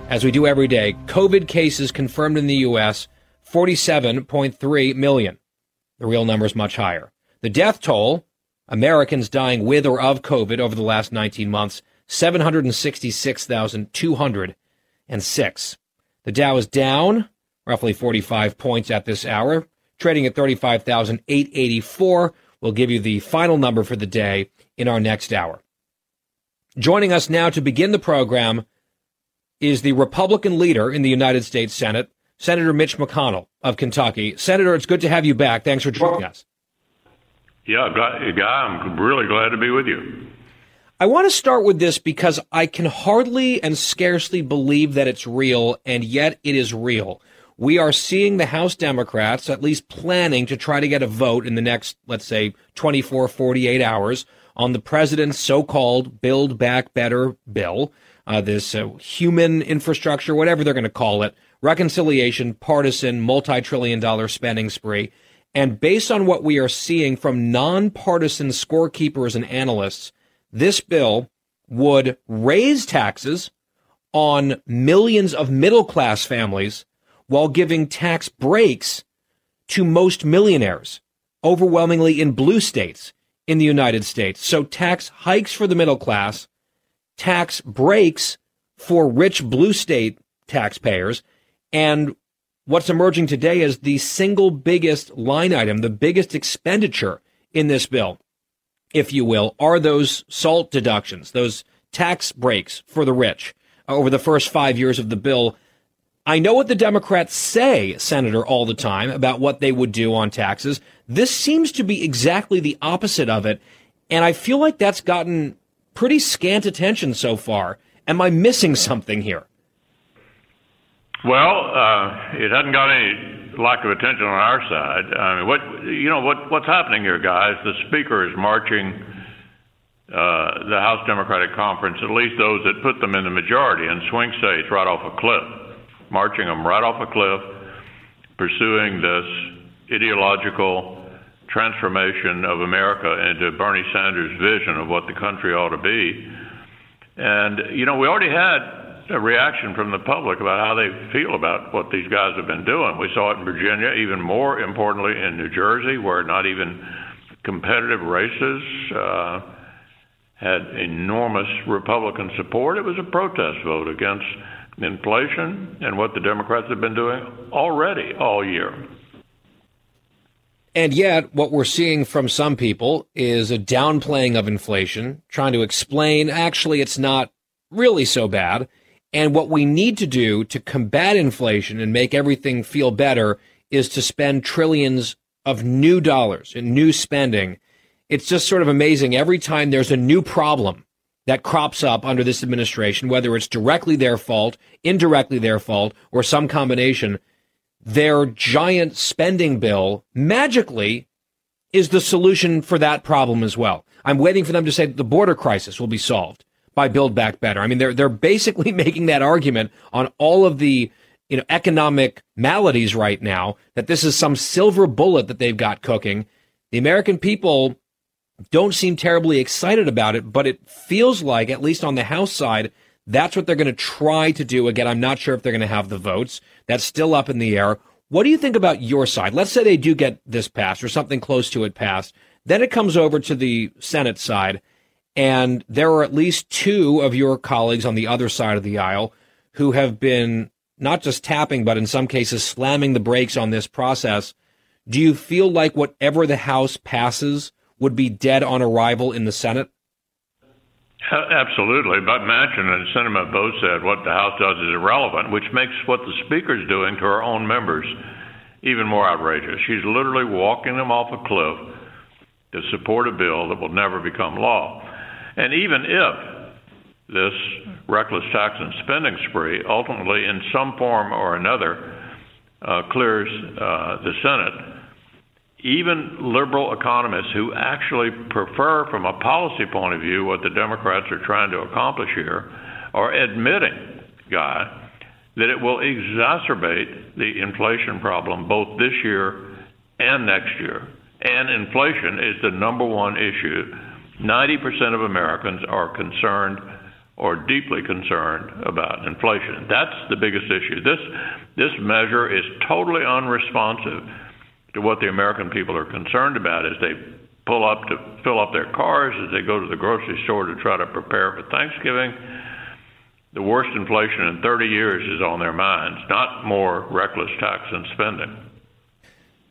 A: As we do every day, COVID cases confirmed in the U.S. 47.3 million. The real number is much higher. The death toll, Americans dying with or of COVID over the last 19 months, 766,206. The Dow is down roughly 45 points at this hour, trading at 35,884. We'll give you the final number for the day in our next hour. Joining us now to begin the program is the Republican leader in the United States Senate, Senator Mitch McConnell of Kentucky. Senator, it's good to have you back. Thanks for joining us.
F: Yeah, glad, Guy, I'm really glad to be with you.
A: I want to start with this because I can hardly and scarcely believe that it's real, and yet it is real. We are seeing the House Democrats at least planning to try to get a vote in the next, let's say, 24, 48 hours on the president's so-called Build Back Better bill, uh, this uh, human infrastructure, whatever they're going to call it, reconciliation, partisan, multi-trillion dollar spending spree. And based on what we are seeing from nonpartisan scorekeepers and analysts, this bill would raise taxes on millions of middle class families while giving tax breaks to most millionaires, overwhelmingly in blue states in the United States. So tax hikes for the middle class, tax breaks for rich blue state taxpayers, and what's emerging today is the single biggest line item, the biggest expenditure in this bill if you will, are those SALT deductions, those tax breaks for the rich over the first five years of the bill. I know what the Democrats say, Senator, all the time about what they would do on taxes. This seems to be exactly the opposite of it. And I feel like that's gotten pretty scant attention so far. Am I missing something here?
F: Well, uh, it hasn't got any lack of attention on our side. I mean, what you know, what what's happening here, guys? The speaker is marching uh, the House Democratic Conference, at least those that put them in the majority in swing states, right off a cliff, marching them right off a cliff, pursuing this ideological transformation of America into Bernie Sanders' vision of what the country ought to be. And, you know, we already had a reaction from the public about how they feel about what these guys have been doing. We saw it in Virginia, even more importantly in New Jersey, where not even competitive races uh, had enormous Republican support. It was a protest vote against inflation and what the Democrats have been doing already all year.
A: And yet, what we're seeing from some people is a downplaying of inflation, trying to explain actually it's not really so bad. And what we need to do to combat inflation and make everything feel better is to spend trillions of new dollars and new spending. It's just sort of amazing. Every time there's a new problem that crops up under this administration, whether it's directly their fault, indirectly their fault, or some combination, their giant spending bill magically is the solution for that problem as well. I'm waiting for them to say that the border crisis will be solved by Build Back Better. I mean, they're they're basically [LAUGHS] making that argument on all of the you know economic maladies right now that this is some silver bullet that they've got cooking. The American people don't seem terribly excited about it, but it feels like, at least on the House side, that's what they're going to try to do. Again, I'm not sure if they're going to have the votes. That's still up in the air. What do you think about your side? Let's say they do get this passed or something close to it passed. Then it comes over to the Senate side, and there are at least two of your colleagues on the other side of the aisle who have been not just tapping, but in some cases slamming the brakes on this process. Do you feel like whatever the House passes would be dead on arrival in the Senate?
F: Absolutely. But Manchin and Sinema both said what the House does is irrelevant, which makes what the Speaker's doing to her own members even more outrageous. She's literally walking them off a cliff to support a bill that will never become law. And even if this reckless tax and spending spree ultimately, in some form or another, uh, clears uh, the Senate, even liberal economists who actually prefer, from a policy point of view, what the Democrats are trying to accomplish here, are admitting, Guy, that it will exacerbate the inflation problem both this year and next year. And inflation is the number one issue. 90% of Americans are concerned or deeply concerned about inflation. That's the biggest issue. This this measure is totally unresponsive to what the American people are concerned about as they pull up to fill up their cars, as they go to the grocery store to try to prepare for Thanksgiving. The worst inflation in 30 years is on their minds, not more reckless tax and spending.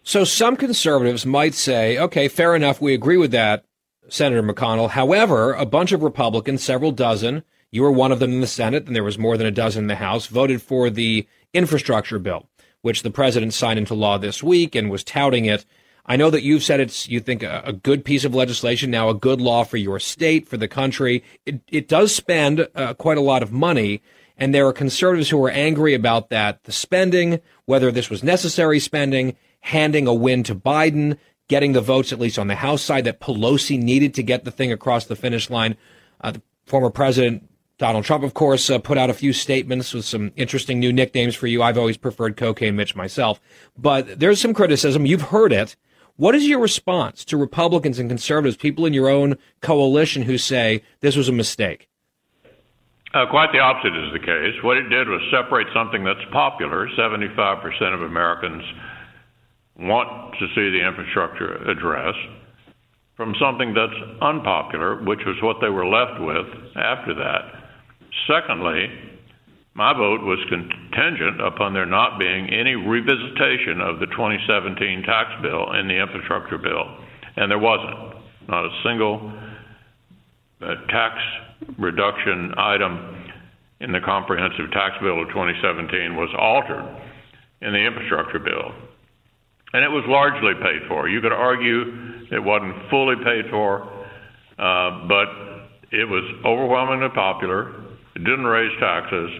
A: So some conservatives might say, okay, fair enough, we agree with that, Senator McConnell. However, a bunch of Republicans, several dozen, you were one of them in the Senate, and there was more than a dozen in the House, voted for the infrastructure bill which the president signed into law this week and was touting it. I know that you've said it's you think a, a good piece of legislation now, a good law for your state, for the country. It it does spend uh, quite a lot of money, and there are conservatives who are angry about that. The spending, whether this was necessary spending, handing a win to Biden, getting the votes at least on the House side that Pelosi needed to get the thing across the finish line. Uh, the former president Donald Trump, of course, uh, put out a few statements with some interesting new nicknames for you. I've always preferred Cocaine Mitch myself, but there's some criticism. You've heard it. What is your response to Republicans and conservatives, people in your own coalition who say this was a mistake?
F: Uh, quite the opposite is the case. What it did was separate something that's popular. 75% of Americans want to see the infrastructure addressed from something that's unpopular, which was what they were left with after that. Secondly, my vote was contingent upon there not being any revisitation of the 2017 tax bill in the infrastructure bill, and there wasn't. Not a single uh, tax reduction item in the comprehensive tax bill of 2017 was altered in the infrastructure bill. And it was largely paid for. You could argue it wasn't fully paid for, uh, but it was overwhelmingly popular. It didn't raise taxes,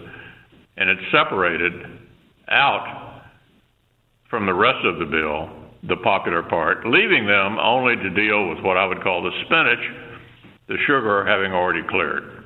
F: and it separated out from the rest of the bill the popular part, leaving them only to deal with what I would call the spinach, the sugar having already cleared.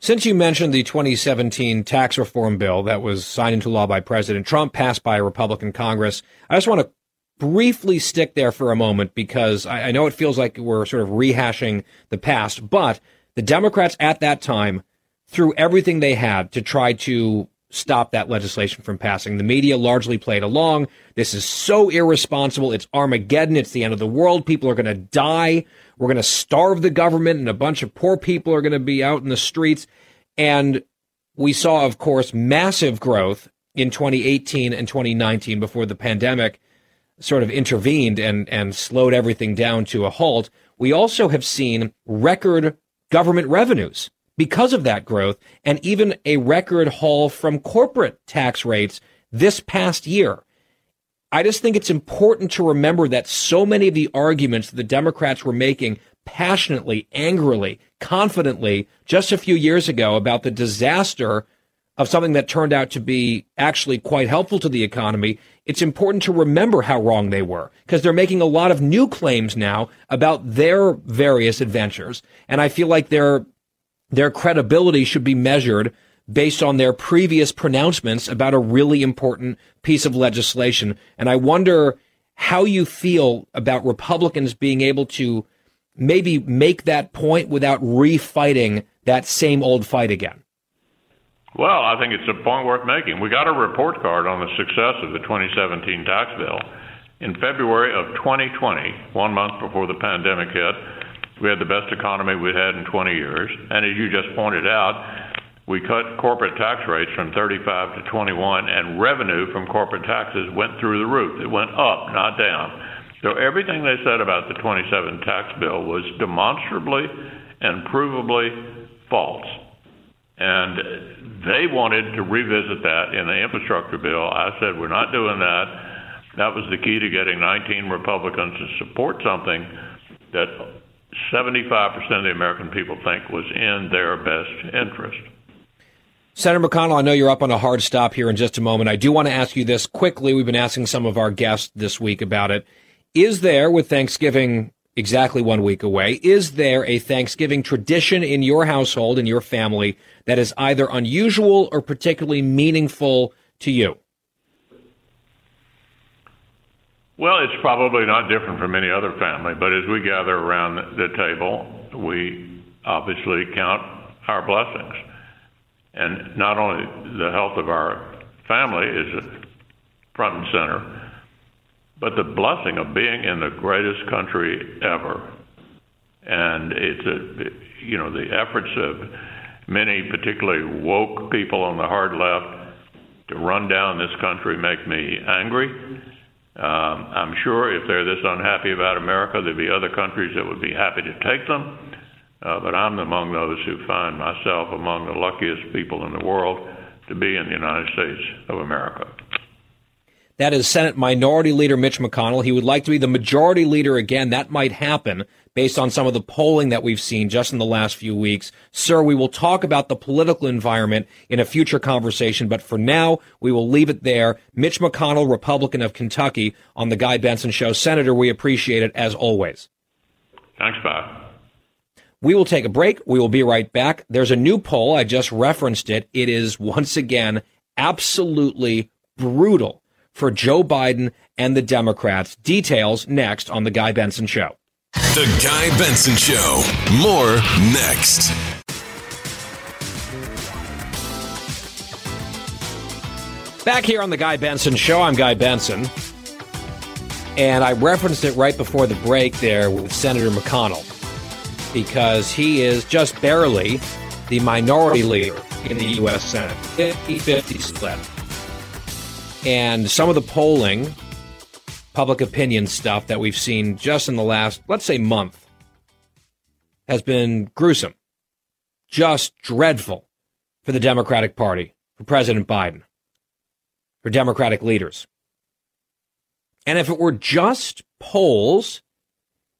A: Since you mentioned the 2017 tax reform bill that was signed into law by President Trump, passed by a Republican Congress, I just want to briefly stick there for a moment because I, I know it feels like we're sort of rehashing the past, but the Democrats at that time threw everything they had to try to stop that legislation from passing. The media largely played along. This is so irresponsible. It's Armageddon. It's the end of the world. People are going to die. We're going to starve the government and a bunch of poor people are going to be out in the streets. And we saw, of course, massive growth in 2018 and 2019 before the pandemic sort of intervened and, and slowed everything down to a halt. We also have seen record government revenues because of that growth and even a record haul from corporate tax rates this past year. I just think it's important to remember that so many of the arguments that the Democrats were making passionately, angrily, confidently just a few years ago about the disaster of something that turned out to be actually quite helpful to the economy, it's important to remember how wrong they were because they're making a lot of new claims now about their various adventures. And I feel like they're their credibility should be measured based on their previous pronouncements about a really important piece of legislation. And I wonder how you feel about Republicans being able to maybe make that point without refighting that same old fight again.
F: Well, I think it's a point worth making. We got a report card on the success of the 2017 tax bill. In February of 2020, one month before the pandemic hit, we had the best economy we'd had in 20 years. And as you just pointed out, we cut corporate tax rates from 35 to 21, and revenue from corporate taxes went through the roof. It went up, not down. So everything they said about the 27 tax bill was demonstrably and provably false. And they wanted to revisit that in the infrastructure bill. I said, we're not doing that. That was the key to getting 19 Republicans to support something that 75% of the American people think was in their best interest.
A: Senator McConnell, I know you're up on a hard stop here in just a moment. I do want to ask you this quickly. We've been asking some of our guests this week about it. Is there, with Thanksgiving exactly one week away, is there a Thanksgiving tradition in your household, in your family, that is either unusual or particularly meaningful to you?
F: Well, it's probably not different from any other family, but as we gather around the table, we obviously count our blessings. And not only the health of our family is front and center, but the blessing of being in the greatest country ever. And it's a, you know, the efforts of many, particularly woke people on the hard left, to run down this country make me angry um, I'm sure if they're this unhappy about America, there'd be other countries that would be happy to take them. Uh, but I'm among those who find myself among the luckiest people in the world to be in the United States of America.
A: That is Senate Minority Leader Mitch McConnell. He would like to be the majority leader again. That might happen based on some of the polling that we've seen just in the last few weeks. Sir, we will talk about the political environment in a future conversation, but for now, we will leave it there. Mitch McConnell, Republican of Kentucky, on the Guy Benson Show. Senator, we appreciate it as always.
F: Thanks, Bob.
A: We will take a break. We will be right back. There's a new poll. I just referenced it. It is once again absolutely brutal for Joe Biden and the Democrats. Details next on The Guy Benson Show.
C: The Guy Benson Show. More next.
A: Back here on The Guy Benson Show, I'm Guy Benson. And I referenced it right before the break there with Senator McConnell because he is just barely the minority leader in the U.S. Senate 50 50 split. And some of the polling public opinion stuff that we've seen just in the last, let's say, month has been gruesome, just dreadful for the Democratic Party, for President Biden, for Democratic leaders. And if it were just polls,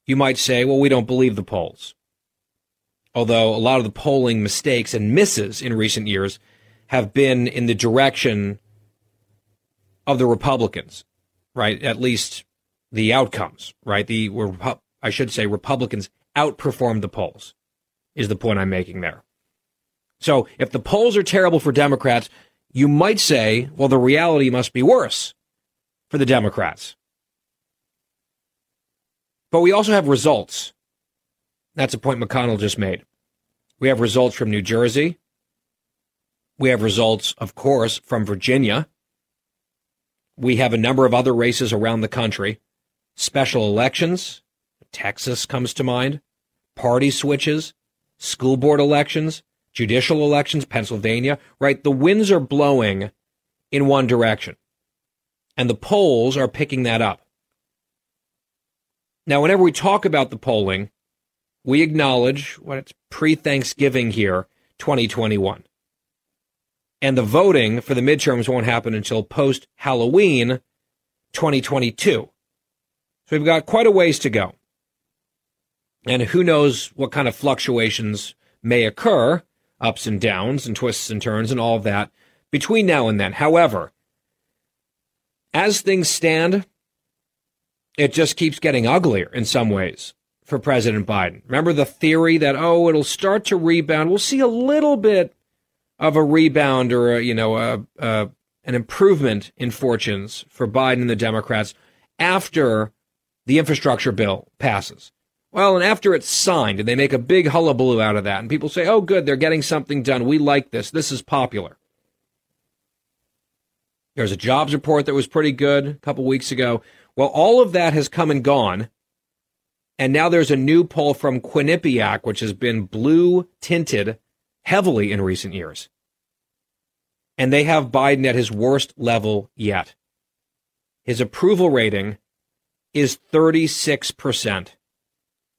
A: you might say, well, we don't believe the polls. Although a lot of the polling mistakes and misses in recent years have been in the direction of the Republicans, right? At least the outcomes, right? The I should say Republicans outperformed the polls is the point I'm making there. So if the polls are terrible for Democrats, you might say, well, the reality must be worse for the Democrats. But we also have results. That's a point McConnell just made. We have results from New Jersey. We have results, of course, from Virginia. We have a number of other races around the country. Special elections. Texas comes to mind. Party switches. School board elections. Judicial elections. Pennsylvania. Right? The winds are blowing in one direction. And the polls are picking that up. Now, whenever we talk about the polling, we acknowledge what it's pre Thanksgiving here, 2021. And the voting for the midterms won't happen until post Halloween 2022. So we've got quite a ways to go. And who knows what kind of fluctuations may occur, ups and downs and twists and turns and all of that between now and then. However, as things stand, it just keeps getting uglier in some ways for President Biden. Remember the theory that, oh, it'll start to rebound. We'll see a little bit of a rebound or, a, you know, a, a, an improvement in fortunes for Biden and the Democrats after the infrastructure bill passes. Well, and after it's signed and they make a big hullabaloo out of that, and people say, oh, good, they're getting something done. We like this. This is popular. There's a jobs report that was pretty good a couple weeks ago. Well, all of that has come and gone. And now there's a new poll from Quinnipiac, which has been blue tinted heavily in recent years. And they have Biden at his worst level yet. His approval rating is 36%,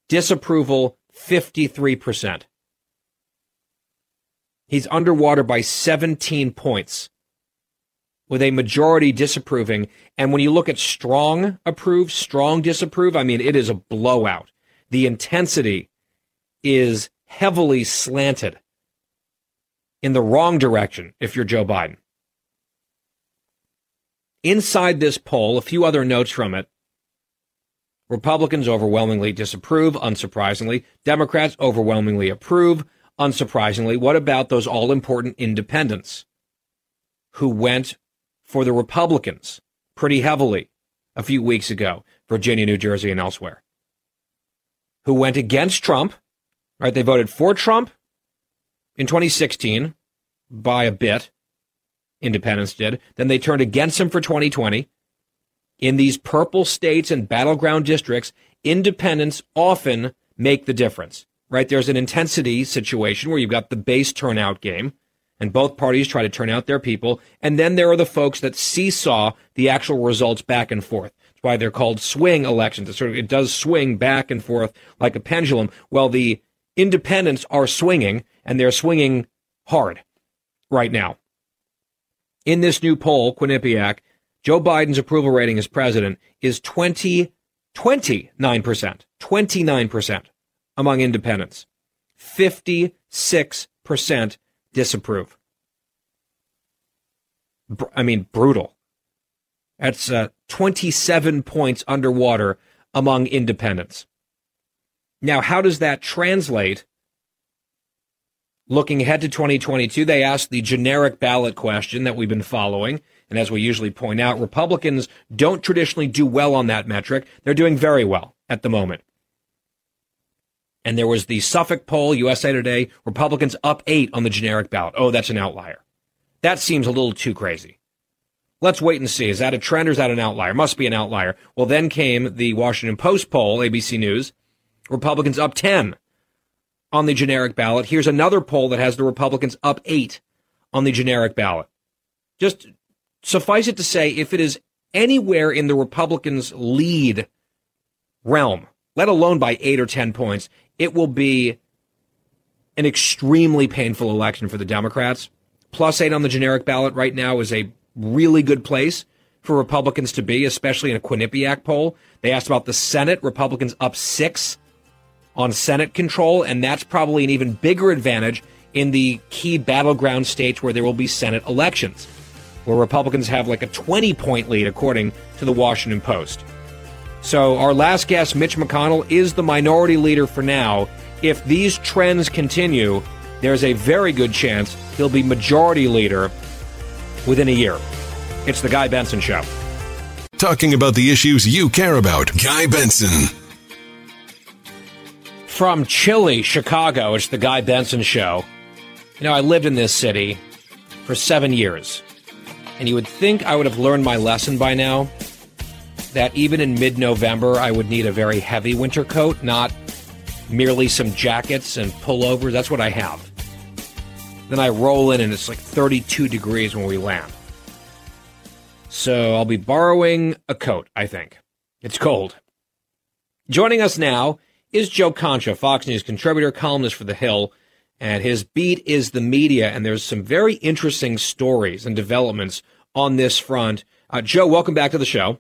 A: disapproval 53%. He's underwater by 17 points with a majority disapproving. And when you look at strong approve, strong disapprove, I mean, it is a blowout. The intensity is heavily slanted in the wrong direction if you're Joe Biden. Inside this poll, a few other notes from it. Republicans overwhelmingly disapprove, unsurprisingly. Democrats overwhelmingly approve, unsurprisingly. What about those all important independents who went for the Republicans pretty heavily a few weeks ago, Virginia, New Jersey, and elsewhere, who went against Trump. Right? They voted for Trump in 2016 by a bit. Independents did. Then they turned against him for 2020. In these purple states and battleground districts, independents often make the difference. Right? There's an intensity situation where you've got the base turnout game and both parties try to turn out their people. And then there are the folks that seesaw the actual results back and forth. That's why they're called swing elections. It sort of it does swing back and forth like a pendulum. Well, the independents are swinging, and they're swinging hard right now. In this new poll, Quinnipiac, Joe Biden's approval rating as president is 20, 29%, 29% among independents, 56% disapprove. I mean, brutal. That's uh, 27 points underwater among independents. Now, how does that translate? Looking ahead to 2022, they asked the generic ballot question that we've been following. And as we usually point out, Republicans don't traditionally do well on that metric. They're doing very well at the moment. And there was the Suffolk poll, USA Today, Republicans up eight on the generic ballot. Oh, that's an outlier. That seems a little too crazy. Let's wait and see. Is that a trend or is that an outlier? Must be an outlier. Well, then came the Washington Post poll, ABC News. Republicans up 10 on the generic ballot. Here's another poll that has the Republicans up eight on the generic ballot. Just suffice it to say, if it is anywhere in the Republicans' lead realm, let alone by eight or 10 points, it will be an extremely painful election for the Democrats. Plus eight on the generic ballot right now is a really good place for Republicans to be, especially in a Quinnipiac poll. They asked about the Senate. Republicans up six on Senate control, and that's probably an even bigger advantage in the key battleground states where there will be Senate elections, where Republicans have like a 20 point lead, according to the Washington Post. So, our last guest, Mitch McConnell, is the minority leader for now. If these trends continue, there's a very good chance he'll be majority leader within a year. It's the Guy Benson Show.
C: Talking about the issues you care about. Guy Benson.
A: From chilly Chicago, it's the Guy Benson Show. You know, I lived in this city for seven years, and you would think I would have learned my lesson by now that even in mid November, I would need a very heavy winter coat, not merely some jackets and pullovers. That's what I have. Then I roll in, and it's like 32 degrees when we land. So I'll be borrowing a coat, I think. It's cold. Joining us now is Joe Concha, Fox News contributor, columnist for The Hill, and his beat is the media, and there's some very interesting stories and developments on this front. Uh, Joe, welcome back to the show.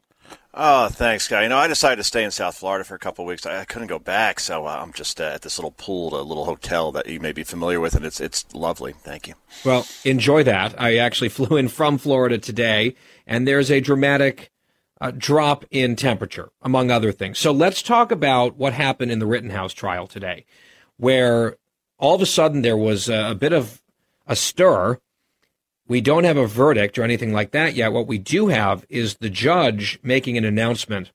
G: Oh, thanks, guy. You know, I decided to stay in South Florida for a couple of weeks. I, I couldn't go back, so uh, I'm just uh, at this little pool, a little hotel that you may be familiar with, and it's it's lovely. Thank you.
A: Well, enjoy that. I actually [LAUGHS] flew in from Florida today, and there's a dramatic uh, drop in temperature, among other things. So let's talk about what happened in the Rittenhouse trial today, where all of a sudden there was a, a bit of a stir we don't have a verdict or anything like that yet. What we do have is the judge making an announcement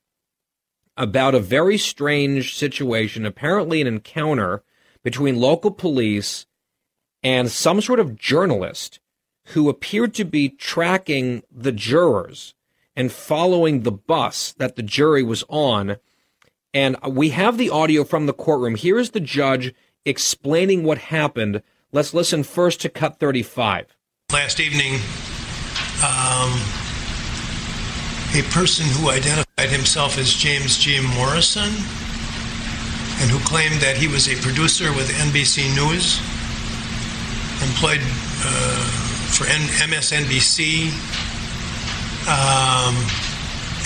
A: about a very strange situation, apparently an encounter between local police and some sort of journalist who appeared to be tracking the jurors and following the bus that the jury was on. And we have the audio from the courtroom. Here is the judge explaining what happened. Let's listen first to cut 35.
H: Last evening, um, a person who identified himself as James G. Morrison and who claimed that he was a producer with NBC News, employed uh, for N- MSNBC, um,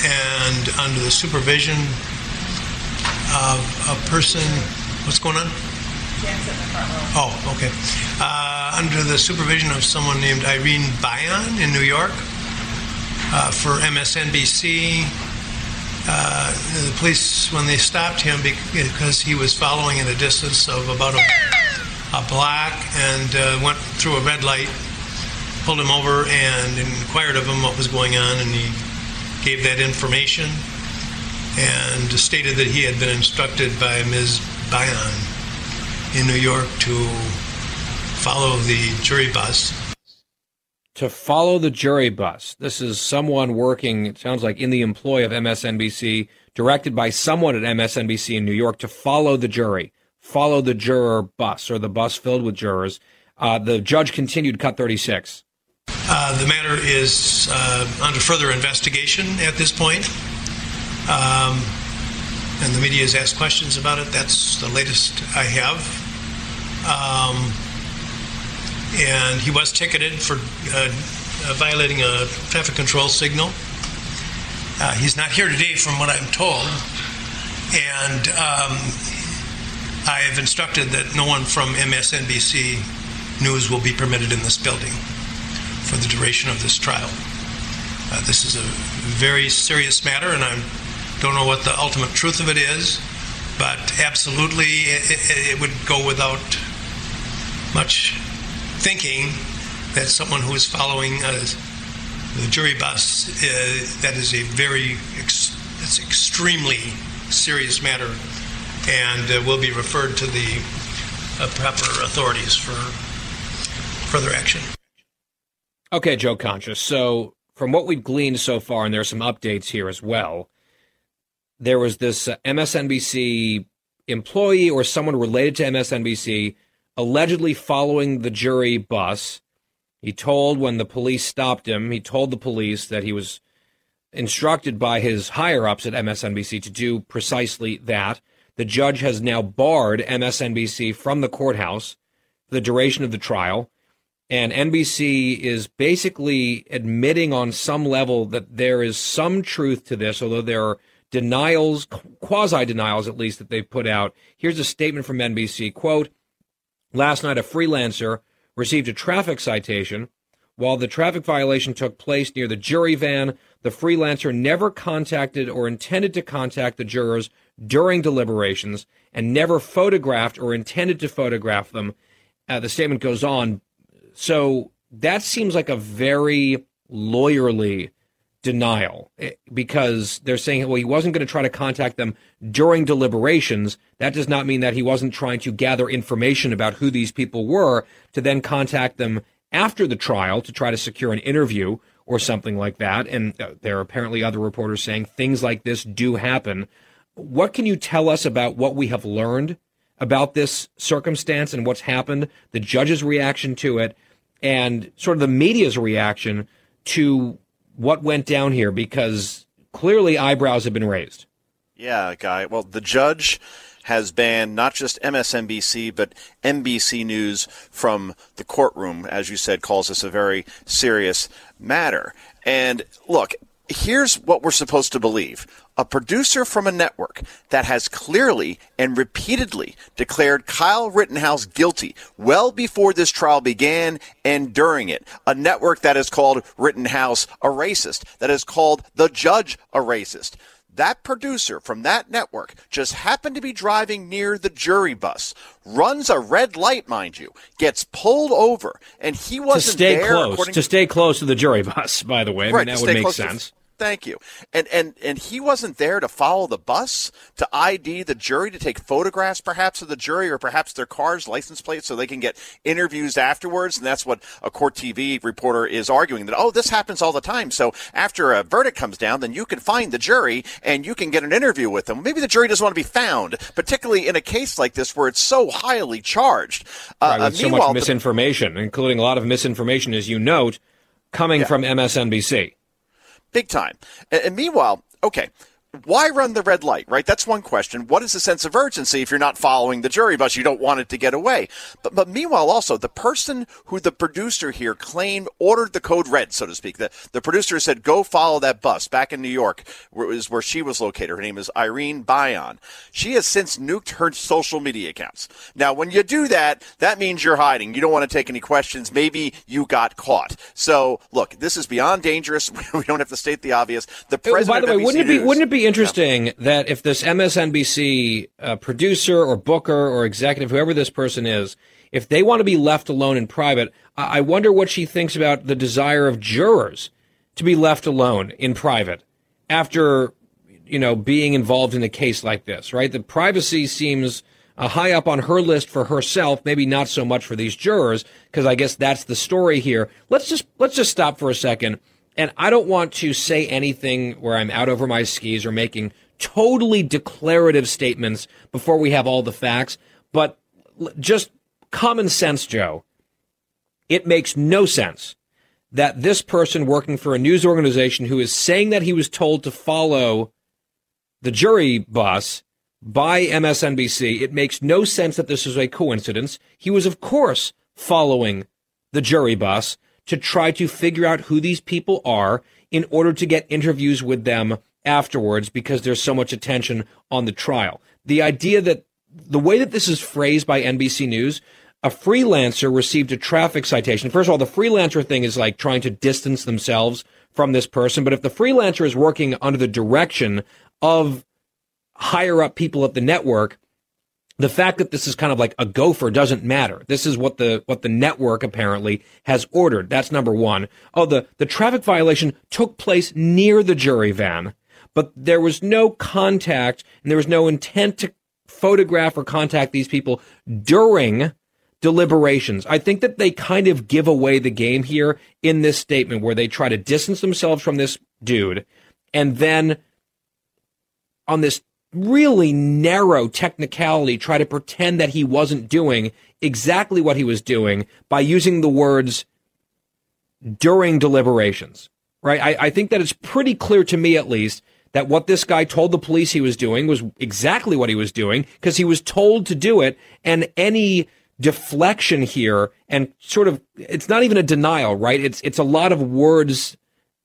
H: and under the supervision of a person. What's going on? Oh, okay. Uh, under the supervision of someone named Irene Byon in New York uh, for MSNBC. Uh, the police, when they stopped him because he was following at a distance of about a, a block and uh, went through a red light, pulled him over and inquired of him what was going on, and he gave that information and stated that he had been instructed by Ms. Byon in New York to follow the jury bus.
A: To follow the jury bus. This is someone working, it sounds like, in the employ of MSNBC, directed by someone at MSNBC in New York to follow the jury, follow the juror bus or the bus filled with jurors. Uh, the judge continued cut 36.
H: Uh, the matter is uh, under further investigation at this point. Um, and the media has asked questions about it. That's the latest I have. Um, and he was ticketed for uh, uh, violating a traffic control signal. Uh, he's not here today, from what I'm told, and um, I have instructed that no one from MSNBC News will be permitted in this building for the duration of this trial. Uh, this is a very serious matter, and I don't know what the ultimate truth of it is, but absolutely it, it, would go without much thinking that someone who is following uh, the jury bus, uh, that is a very, ex- it's extremely serious matter and uh, will be referred to the uh, proper authorities for further action.
A: Okay, Joe Concha. So, from what we've gleaned so far, and there are some updates here as well, there was this uh, MSNBC employee or someone related to MSNBC allegedly following the jury bus. He told when the police stopped him, he told the police that he was instructed by his higher ups at MSNBC to do precisely that. The judge has now barred MSNBC from the courthouse for the duration of the trial. And NBC is basically admitting on some level that there is some truth to this, although there are denials, quasi denials at least, that they've put out. Here's a statement from NBC quote, Last night, a freelancer received a traffic citation. While the traffic violation took place near the jury van, the freelancer never contacted or intended to contact the jurors during deliberations and never photographed or intended to photograph them. Uh, the statement goes on. So that seems like a very lawyerly denial eh, because they're saying, well, he wasn't going to try to contact them during deliberations. That does not mean that he wasn't trying to gather information about who these people were to then contact them after the trial to try to secure an interview or something like that. And uh, there are apparently other reporters saying things like this do happen. What can you tell us about what we have learned about this circumstance and what's happened, the judge's reaction to it, and sort of the media's reaction to what went down here? Because clearly eyebrows have been raised.
G: Yeah, guy. Well, the judge has banned not just MSNBC, but NBC News from the courtroom, as you said, calls this a very serious matter. And look, here's what we're supposed to believe. A producer from a network that has clearly and repeatedly declared Kyle Rittenhouse guilty well before this trial began and during it. A network that has called Rittenhouse a racist, that has called the judge a racist. That producer from that network just happened to be driving near the jury bus, runs a red light, mind you, gets pulled over, and he wasn't
A: to stay
G: there.
A: close. To stay close to the jury bus, by the way, I
G: Right,
A: mean that would make
G: close to-
A: sense.
G: Thank you. And and and he wasn't there to follow the bus, to ID the jury, to take photographs perhaps of the jury or perhaps their car's license plates so they can get interviews afterwards. And that's what a court TV reporter is arguing that oh, this happens all the time. So after a verdict comes down, then you can find the jury and you can get an interview with them. Maybe the jury doesn't want to be found, particularly in a case like this where it's so highly charged.
A: right,
G: Uh,
A: with so
G: meanwhile,
A: much
G: the-
A: misinformation, including a lot of misinformation, as you note, coming from MSNBC.
G: Big time. And, meanwhile, okay, why run the red light, right? That's one question. What is the sense of urgency if you're not following the jury bus? You don't want it to get away. But, but meanwhile, also, the person who the producer here claimed ordered the code red, so to speak, the, the producer said, go follow that bus back in New York, where, is where she was located. Her name is Irene Byon. She has since nuked her social media accounts. Now, when you do that, that means you're hiding. You don't want to take any questions. Maybe you got caught. So, look, this is beyond dangerous. [LAUGHS] we don't have to state the obvious. The
A: Oh,
G: president
A: by the way, wouldn't it be wouldn't it be interesting that if this MSNBC uh, producer or booker or executive, whoever this person is, if they want to be left alone in private, I I wonder what she thinks about the desire of jurors to be left alone in private after you know being involved in a case like this. Right, the privacy seems. Uh, high up on her list for herself, maybe not so much for these jurors, because I guess that's the story here. Let's just let's just stop for a second and I don't want to say anything where I'm out over my skis or making totally declarative statements before we have all the facts, but just common sense, Joe. It makes no sense that this person working for a news organization who is saying that he was told to follow the jury bus by MSNBC, it makes no sense that this is a coincidence. He was, of course, following the jury bus to try to figure out who these people are in order to get interviews with them afterwards because there's so much attention on the trial. The idea that the way that this is phrased by NBC News, a freelancer received a traffic citation. First of all, the freelancer thing is like trying to distance themselves from this person. But if the freelancer is working under the direction of higher up people at the network, the fact that this is kind of like a gopher doesn't matter. This is what the what the network apparently has ordered. That's number one. Oh, the the traffic violation took place near the jury van, but there was no contact and there was no intent to photograph or contact these people during deliberations. I think that they kind of give away the game here in this statement where they try to distance themselves from this dude and then on this really narrow technicality try to pretend that he wasn't doing exactly what he was doing by using the words during deliberations. right? I, I think that it's pretty clear to me, at least, that what this guy told the police he was doing was exactly what he was doing because he was told to do it. And any deflection here and sort of, it's not even a denial, right? It's, it's a lot of words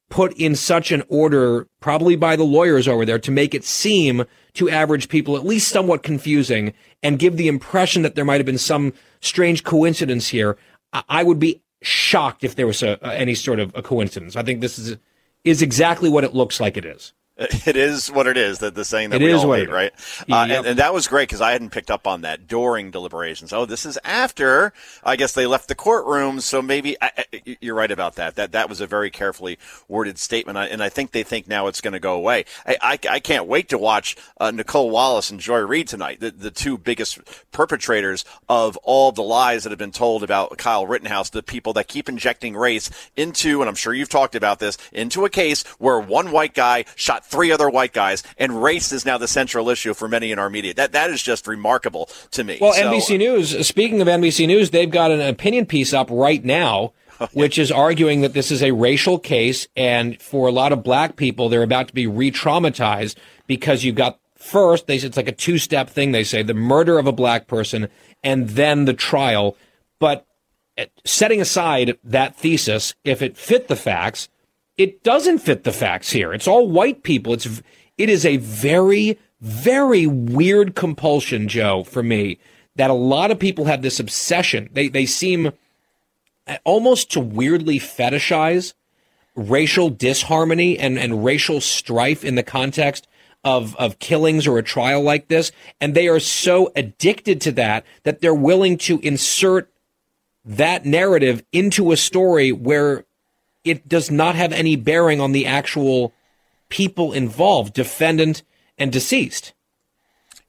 A: put in such an order, probably by the lawyers over there to make it seem to average people at least somewhat confusing and give the impression that there might have been some strange coincidence here. I would be shocked if there was a, any sort of a coincidence. I think this is is exactly what it looks like it is. [LAUGHS]
G: It is what it is. That the saying that
A: it
G: we all hate, right? Uh,
A: Yep.
G: and, and that was great because I hadn't picked up on that during deliberations. Oh, this is after. I guess they left the courtroom, so maybe I, I, you're right about that. That that was a very carefully worded statement, and I think they think now it's going to go away. I, I, I can't wait to watch uh, Nicolle Wallace and Joy Reid tonight, the, the two biggest perpetrators of all the lies that have been told about Kyle Rittenhouse, the people that keep injecting race into, and I'm sure you've talked about this, into a case where one white guy shot three other white guys, and race is now the central issue for many in our media. That that is just remarkable to me.
A: Well,
G: So-
A: NBC News, speaking of NBC News, they've got an opinion piece up right now, [LAUGHS] which is arguing that this is a racial case. And for a lot of black people, they're about to be re traumatized because you've got first, they it's like a two step thing. They say the murder of a black person and then the trial. But uh, setting aside that thesis, if it fit the facts, it doesn't fit the facts here. It's all white people. It's it is a very very weird compulsion, Joe, for me that a lot of people have this obsession. They they seem uh, almost to weirdly fetishize racial disharmony and and racial strife in the context of of killings or a trial like this, and they are so addicted to that that they're willing to insert that narrative into a story where it does not have any bearing on the actual people involved, defendant and deceased.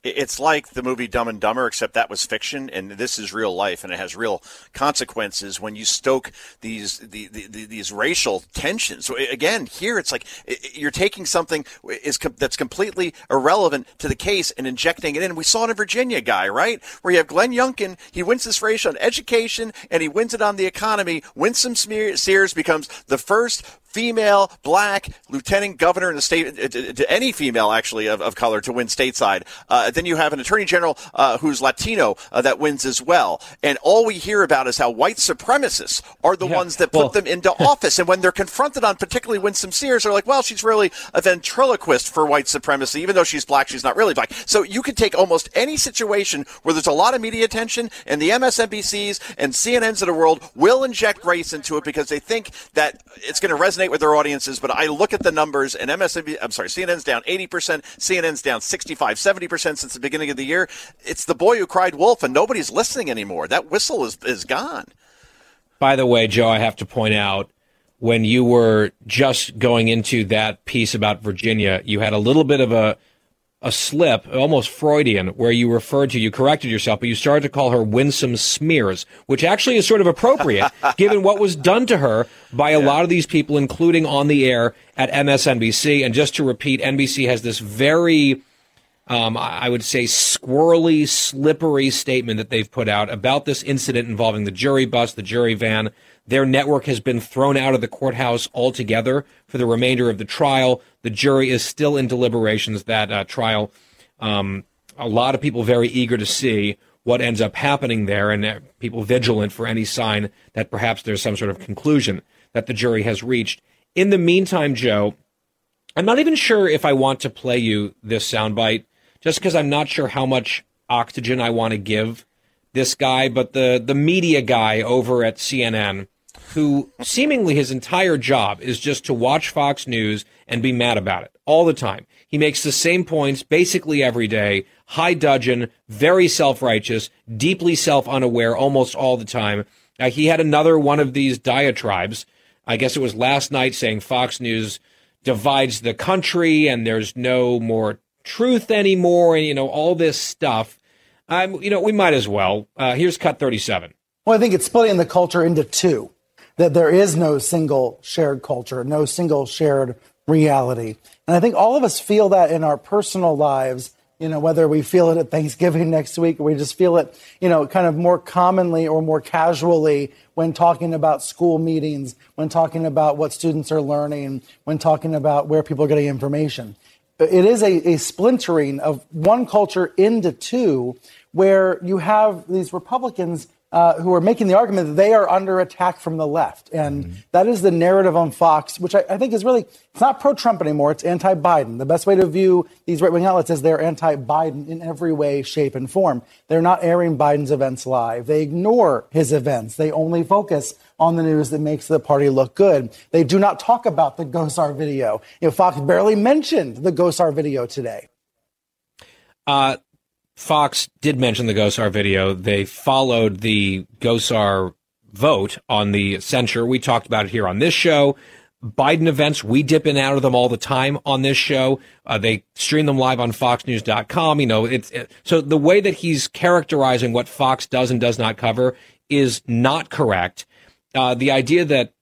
G: It's like the movie Dumb and Dumber, except that was fiction, and this is real life, and it has real consequences when you stoke these the, the, the- these racial tensions. So again, here it's like you're taking something is that's completely irrelevant to the case and injecting it in. We saw it in Virginia, guy, right, where you have Glenn Youngkin. He wins this race on education, and he wins it on the economy. Winsome Sears becomes the first female black lieutenant governor in the state uh, to, to any female actually of, of color to win stateside. Uh, then you have an attorney general uh, who's latino uh, that wins as well. And all we hear about is how white supremacists are the ones that put
A: well-
G: them into [LAUGHS] office. And when they're confronted on particularly winsome sears they're like well she's really a ventriloquist for white supremacy even though she's black she's not really black. So you can take almost any situation where there's a lot of media attention and the msnbcs and cnn's of the world will inject race into it because they think that it's going to resonate with their audiences. But I look at the numbers, and MSNBC, I'm sorry, CNN's down 80%, CNN's down 65, 70% since the beginning of the year. It's the boy who cried wolf, and nobody's listening anymore. That whistle is, is gone.
A: By the way, Joe, I have to point out when you were just going into that piece about Virginia, you had a little bit of a a slip, almost Freudian, where you referred to, you corrected yourself, but you started to call her winsome smears, which actually is sort of appropriate [LAUGHS] given what was done to her by a lot of these people, including on the air at MSNBC. And just to repeat, NBC has this very, um, I I would say, squirrely, slippery statement that they've put out about this incident involving the jury bus, the jury van. Their network has been thrown out of the courthouse altogether for the remainder of the trial. The jury is still in deliberations. That uh, trial, um, a lot of people very eager to see what ends up happening there, and uh, people vigilant for any sign that perhaps there's some sort of conclusion that the jury has reached. In the meantime, Joe, I'm not even sure if I want to play you this soundbite, just because I'm not sure how much oxygen I want to give this guy, but the the media guy over at CNN, who seemingly his entire job is just to watch Fox News and be mad about it all the time. He makes the same points basically every day, high dudgeon, very self righteous, deeply self unaware almost all the time. Uh, he had another one of these diatribes. I guess it was last night saying Fox News divides the country and there's no more truth anymore and you know all this stuff. Um, you know, we might as well. Uh, here's cut 37.
I: Well, I think it's splitting the culture into two. That there is no single shared culture, no single shared reality. And I think all of us feel that in our personal lives you know, whether we feel it at Thanksgiving [LAUGHS] next week or we just feel it, you know, kind of more commonly or more casually when talking about school meetings, when talking about what students are learning, when talking about where people are getting information. It is a, a splintering of one culture into two where you have these Republicans uh, who are making the argument that they are under attack from the left. And mm-hmm. that is the narrative on Fox, which I, I think is really, it's not pro Trump anymore, it's anti Biden. The best way to view these right wing outlets is they're anti Biden in every way, shape, and form. They're not airing Biden's events live. They ignore his events. They only focus on the news that makes the party look good. They do not talk about the Gosar video. You know, Fox barely mentioned the Gosar video today.
A: Uh, Fox did mention the Gosar video. They followed the Gosar vote on the censure. We talked about it here on this show. Biden events, we dip in and out of them all the time on this show. Uh, they stream them live on foxnews.com. You know, it's it, so the way that he's characterizing what Fox does and does not cover is not correct. Uh, the idea that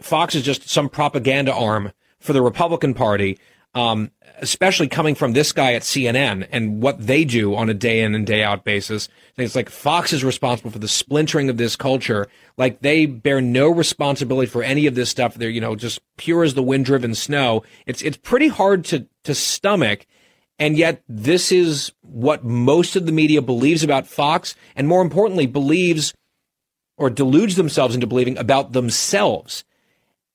A: Fox is just some propaganda arm for the Republican Party um, especially coming from this guy at CNN and what they do on a day in and day out basis. It's like Fox is responsible for the splintering of this culture. Like they bear no responsibility for any of this stuff. They're, you know, just pure as the wind driven snow. It's, it's pretty hard to, to stomach. And yet this is what most of the media believes about Fox and more importantly, believes or deludes themselves into believing about themselves.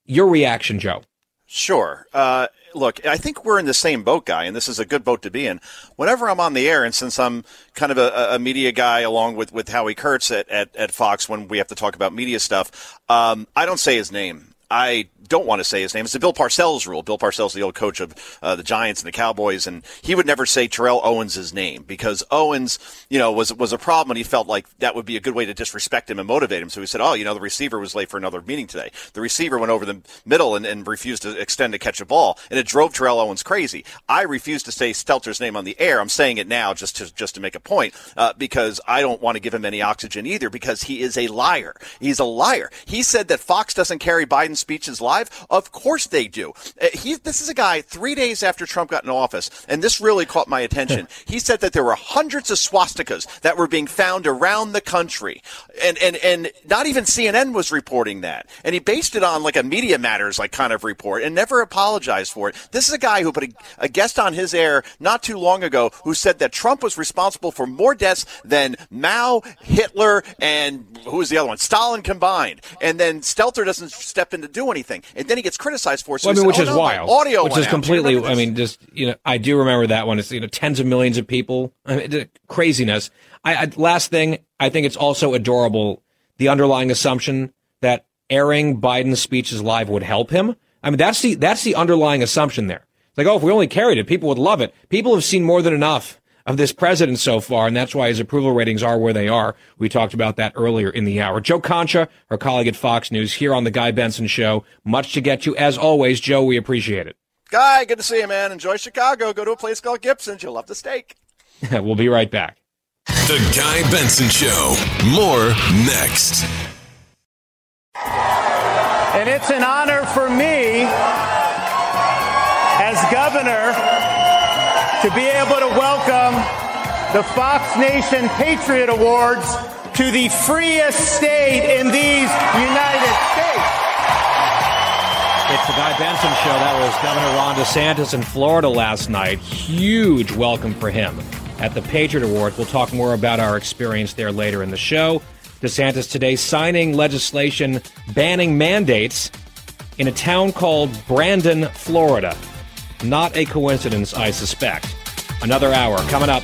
A: Your reaction, Joe?
G: Sure. Uh, look, I think we're in the same boat, guy, and this is a good boat to be in. Whenever I'm on the air, and since I'm kind of a, a media guy along with, with Howie Kurtz at, at, at, Fox when we have to talk about media stuff, um, I don't say his name. I don't want to say his name. It's the Bill Parcells rule. Bill Parcells, the old coach of uh, the Giants and the Cowboys, and he would never say Terrell Owens' name because Owens, you know, was was a problem, and he felt like that would be a good way to disrespect him and motivate him. So he said, "Oh, you know, the receiver was late for another meeting today. The receiver went over the middle and, and refused to extend to catch a ball, and it drove Terrell Owens crazy." I refuse to say Stelter's name on the air. I'm saying it now just to just to make a point uh, because I don't want to give him any oxygen either because he is a liar. He's a liar. He said that Fox doesn't carry Biden's speeches live. Of course they do. Uh, he, this is a guy three days after Trump got in office, and this really caught my attention. [LAUGHS] he said that there were hundreds of swastikas that were being found around the country, and and and not even CNN was reporting that, and he based it on like a Media Matters like kind of report, and never apologized for it. This is a guy who put a, a guest on his air not too long ago who said that Trump was responsible for more deaths than Mao, Hitler, and who was the other one, Stalin combined, and then Stelter doesn't step in to do anything, and then he gets criticized for it. So
A: well, I mean,
G: said,
A: which
G: oh,
A: is
G: no,
A: wild.
G: Audio,
A: which is completely. I mean, just you know, I do remember that one. It's you know, tens of millions of people. I mean, craziness. I, I last thing, I think it's also adorable. The underlying assumption that airing Biden's speeches live would help him. I mean, that's the that's the underlying assumption there. It's like, oh, if we only carried it, people would love it. People have seen more than enough of this president so far, and that's why his approval ratings are where they are. We talked about that earlier in the hour. Joe Concha, our colleague at Fox News, here on the Guy Benson Show. Much to get to, as always. Joe, we appreciate it.
G: Guy, good to see you, man. Enjoy Chicago. Go to a place called Gibson's. You'll love the steak. [LAUGHS]
A: we'll be right back.
C: The Guy Benson Show. More next.
J: And it's an honor for me as governor to be able to welcome the Fox Nation Patriot Awards to the freest state in these United States.
A: It's the Guy Benson Show. That was Governor Ron DeSantis in Florida last night. Huge welcome for him at the Patriot Awards. We'll talk more about our experience there later in the show. DeSantis today signing legislation banning mandates in a town called Brandon, Florida. Not a coincidence, I suspect. Another hour coming up.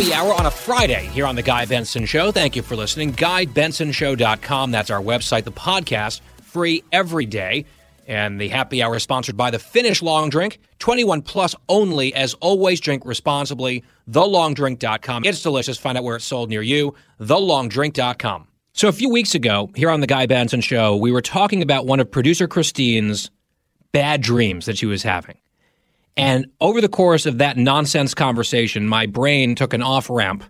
A: Happy hour on a Friday here on The Guy Benson Show. Thank you for listening. GuyBensonShow.com. That's our website. The podcast, free every day. And the happy hour is sponsored by the Finnish Long Drink, 21 plus only. As always, drink responsibly. TheLongDrink.com. It's delicious. Find out where it's sold near you. TheLongDrink.com. So a few weeks ago, here on the Guy Benson Show, we were talking about one of producer Christine's bad dreams that she was having. And over the course of that nonsense conversation, my brain took an off ramp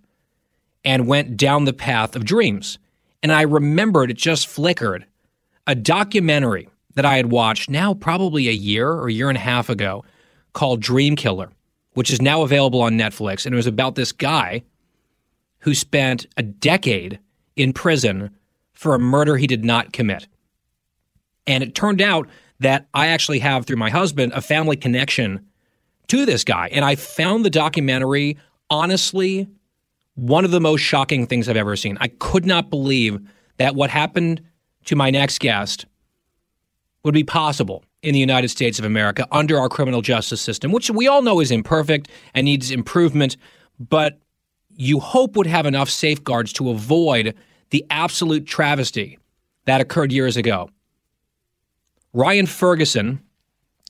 A: and went down the path of dreams. And I remembered it just flickered a documentary that I had watched now probably a year or a year and a half ago called Dream Killer, which is now available on Netflix. And it was about this guy who spent a decade in prison for a murder he did not commit. And it turned out that I actually have, through my husband, a family connection to this guy. And I found the documentary, honestly, one of the most shocking things I've ever seen. I could not believe that what happened to my next guest would be possible in the United States of America under our criminal justice system, which we all know is imperfect and needs improvement, but you hope would have enough safeguards to avoid the absolute travesty that occurred years ago. Ryan Ferguson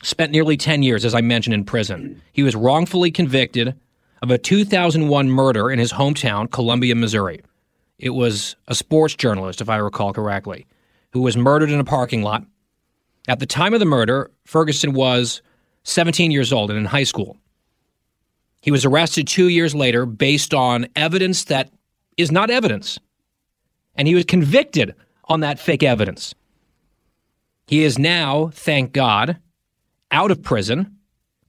A: spent nearly 10 years, as I mentioned, in prison. He was wrongfully convicted of a 2001 murder in his hometown, Columbia, Missouri. It was a sports journalist, if I recall correctly, who was murdered in a parking lot. At the time of the murder, Ferguson was 17 years old and in high school. He was arrested two years later based on evidence that is not evidence. And he was convicted on that fake evidence. He is now, thank God, out of prison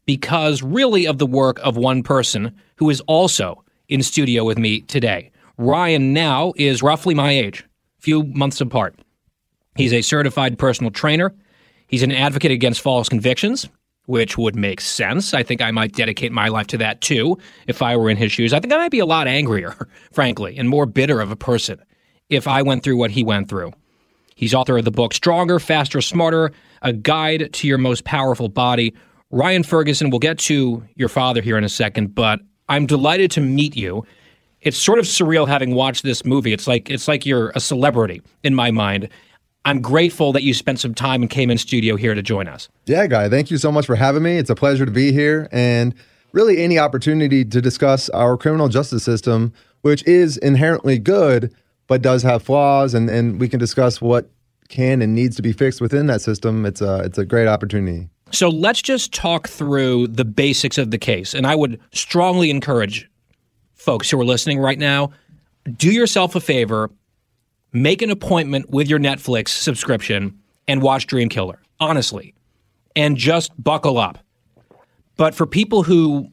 A: because really of the work of one person who is also in studio with me today. Ryan now is roughly my age, few months apart. He's a certified personal trainer. He's an advocate against false convictions, which would make sense. I think I might dedicate my life to that too if I were in his shoes. I think I might be a lot angrier, [LAUGHS] frankly, and more bitter of a person if I went through what he went through. He's author of the book Stronger, Faster, Smarter A Guide to Your Most Powerful Body. Ryan Ferguson, we'll get to your father here in a second, but I'm delighted to meet you. It's sort of surreal having watched this movie. It's like it's like you're a celebrity in my mind. I'm grateful that you spent some time and came in studio here to join us.
K: Yeah, Guy, thank you so much for having me. It's a pleasure to be here and really any opportunity to discuss our criminal justice system, which is inherently good, but does have flaws, and, and we can discuss what can and needs to be fixed within that system. It's a, it's a great opportunity.
A: So let's just talk through the basics of the case. And I would strongly encourage folks who are listening right now do yourself a favor, make an appointment with your Netflix subscription and watch Dream Killer, honestly, and just buckle up. But for people who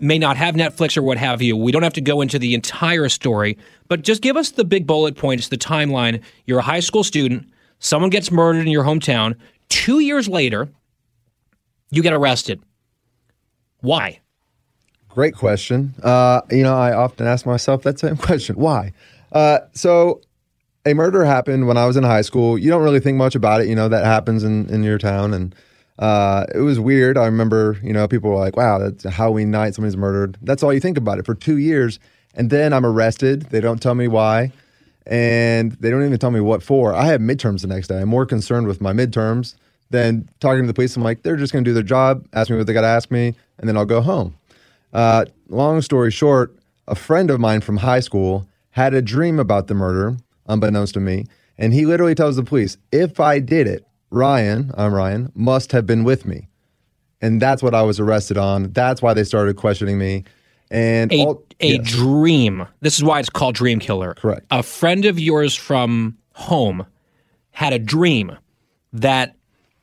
A: may not have Netflix or what have you, we don't have to go into the entire story, but just give us the big bullet points, the timeline. You're a high school student, someone gets murdered in your hometown. Two years later, you get arrested. Why?
K: Great question. Uh, you know, I often ask myself that same [LAUGHS] question. Why? Uh, so, a murder happened when I was in high school. You don't really think much about it. You know, that happens in, in your town. And uh, it was weird. I remember, you know, people were like, wow, that's a Halloween night, somebody's murdered. That's all you think about it for two years. And then I'm arrested. They don't tell me why. And they don't even tell me what for. I have midterms the next day. I'm more concerned with my midterms than talking to the police. I'm like, they're just going to do their job, ask me what they got to ask me, and then I'll go home. Uh, long story short, a friend of mine from high school had a dream about the murder, unbeknownst to me, and he literally tells the police, if I did it, Ryan, I'm Ryan, must have been with me. And that's what I was arrested on. That's why they started questioning me. And
A: a,
K: all,
A: a
K: yes.
A: dream. This is why it's called Dream Killer.
K: Correct.
A: A friend of yours from home had a dream that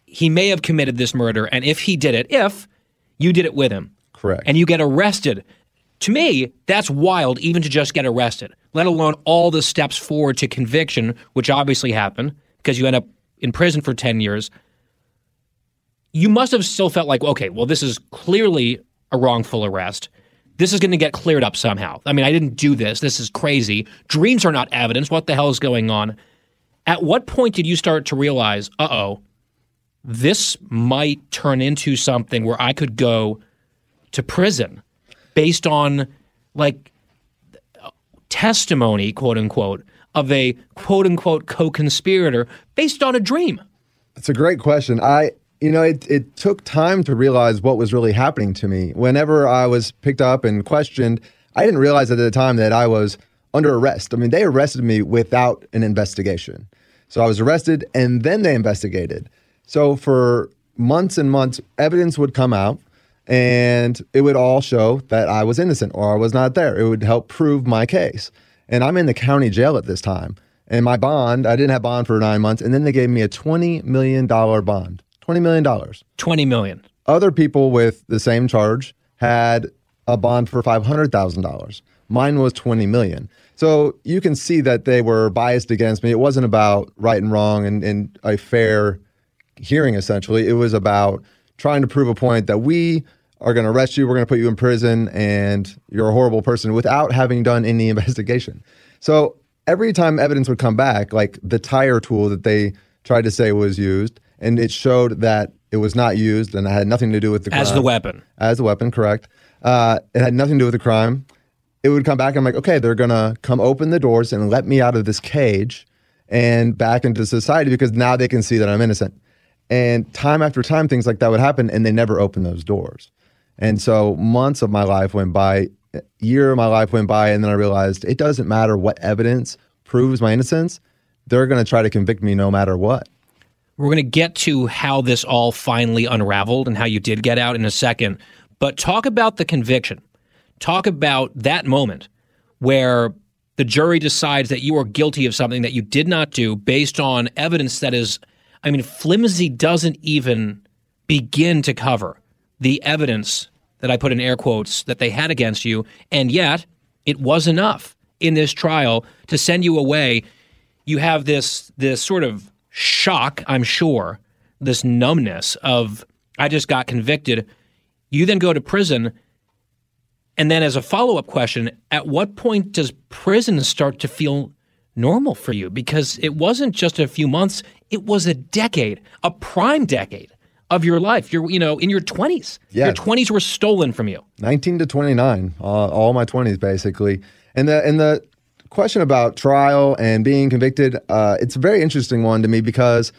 A: he may have committed this murder, and if he did it, if you did it with him,
K: correct,
A: and you get arrested. To me, that's wild, even to just get arrested, let alone all the steps forward to conviction, which obviously happened because you end up in prison for 10 years. You must have still felt like, okay, well, this is clearly a wrongful arrest. This is going to get cleared up somehow. I mean, I didn't do this. This is crazy. Dreams are not evidence. What the hell is going on? At what point did you start to realize, uh oh, this might turn into something where I could go to prison based on like testimony, quote unquote, of a quote unquote co conspirator based on a dream.
K: It's a great question. I, you know, it, it took time to realize what was really happening to me. Whenever I was picked up and questioned, I didn't realize at the time that I was under arrest. I mean, they arrested me without an investigation. So I was arrested and then they investigated. So for months and months, evidence would come out and it would all show that I was innocent or I was not there. It would help prove my case. And I'm in the county jail at this time. And my bond, I didn't have bond for nine months. And then they gave me a $20 million bond. $20 million.
A: 20 million.
K: Other people with the same charge had a bond for $500,000. Mine was 20 million. So you can see that they were biased against me. It wasn't about right and wrong and, and a fair hearing, essentially. It was about trying to prove a point that we are going to arrest you, we're going to put you in prison, and you're a horrible person without having done any [LAUGHS] investigation. So every time evidence would come back, like the tire tool that they tried to say was used, and it showed that it was not used and it had nothing to do with the crime.
A: As the weapon.
K: As the weapon, correct. Uh, it had nothing to do with the crime. It would come back. And I'm like, okay, they're going to come open the doors and let me out of this cage and back into society because now they can see that I'm innocent. And time after time, things like that would happen, and they never opened those doors. And so months of my life went by, year of my life went by, and then I realized it doesn't matter what evidence proves my innocence. They're going to try to convict me no matter what.
A: We're going to get to how this all finally unraveled and how you did get out in a second. But talk about the conviction. Talk about that moment where the jury decides that you are guilty of something that you did not do based on evidence that is, I mean, flimsy doesn't even begin to cover the evidence that I put in air quotes that they had against you. And yet, it was enough in this trial to send you away. You have this this sort of shock, I'm sure, this numbness of I just got convicted. You then go to prison. And then, as a follow up question, at what point does prison start to feel normal for you? Because it wasn't just a few months, it was a decade, a prime decade of your life. You're, you know, in your 20s.
K: Yeah.
A: Your 20s were stolen from you.
K: 19 to 29, uh, all my 20s basically. And the and the question about trial and being convicted, uh, it's a very interesting one to me because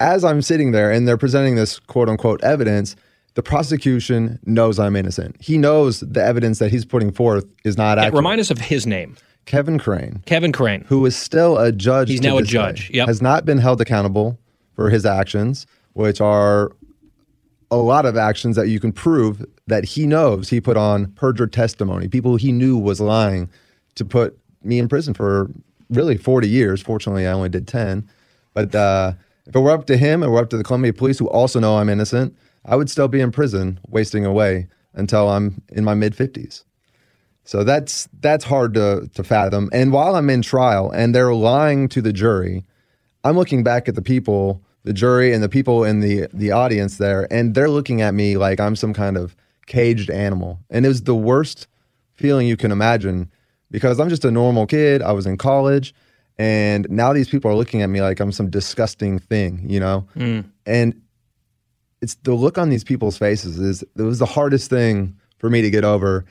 K: as I'm sitting there and they're presenting this quote unquote evidence, the prosecution knows I'm innocent. He knows the evidence that he's putting forth is not
A: Yeah,
K: accurate.
A: remind us of his name.
K: Kevin Crane,
A: Kevin Crane.
K: who is still a judge.
A: He's now a judge, yep.
K: has not been held accountable for his actions, which are a lot of actions that you can prove that he knows he put on perjured testimony. People he knew was lying to put me in prison for really 40 years. Fortunately, I only did 10. But uh, if it were up to him, it were up to the Columbia police, who also know I'm innocent, I would still be in prison, wasting away until I'm in my mid 50s. So that's that's hard to to fathom. And while I'm in trial and they're lying to the jury, I'm looking back at the people, the jury and the people in the the audience there, and they're looking at me like I'm some kind of caged animal. And it was the worst feeling you can imagine because I'm just a normal kid. I was in college, and now these people are looking at me like I'm some disgusting thing, you know?
A: Mm.
K: And it's the look on these people's faces is it was the hardest thing for me to get over.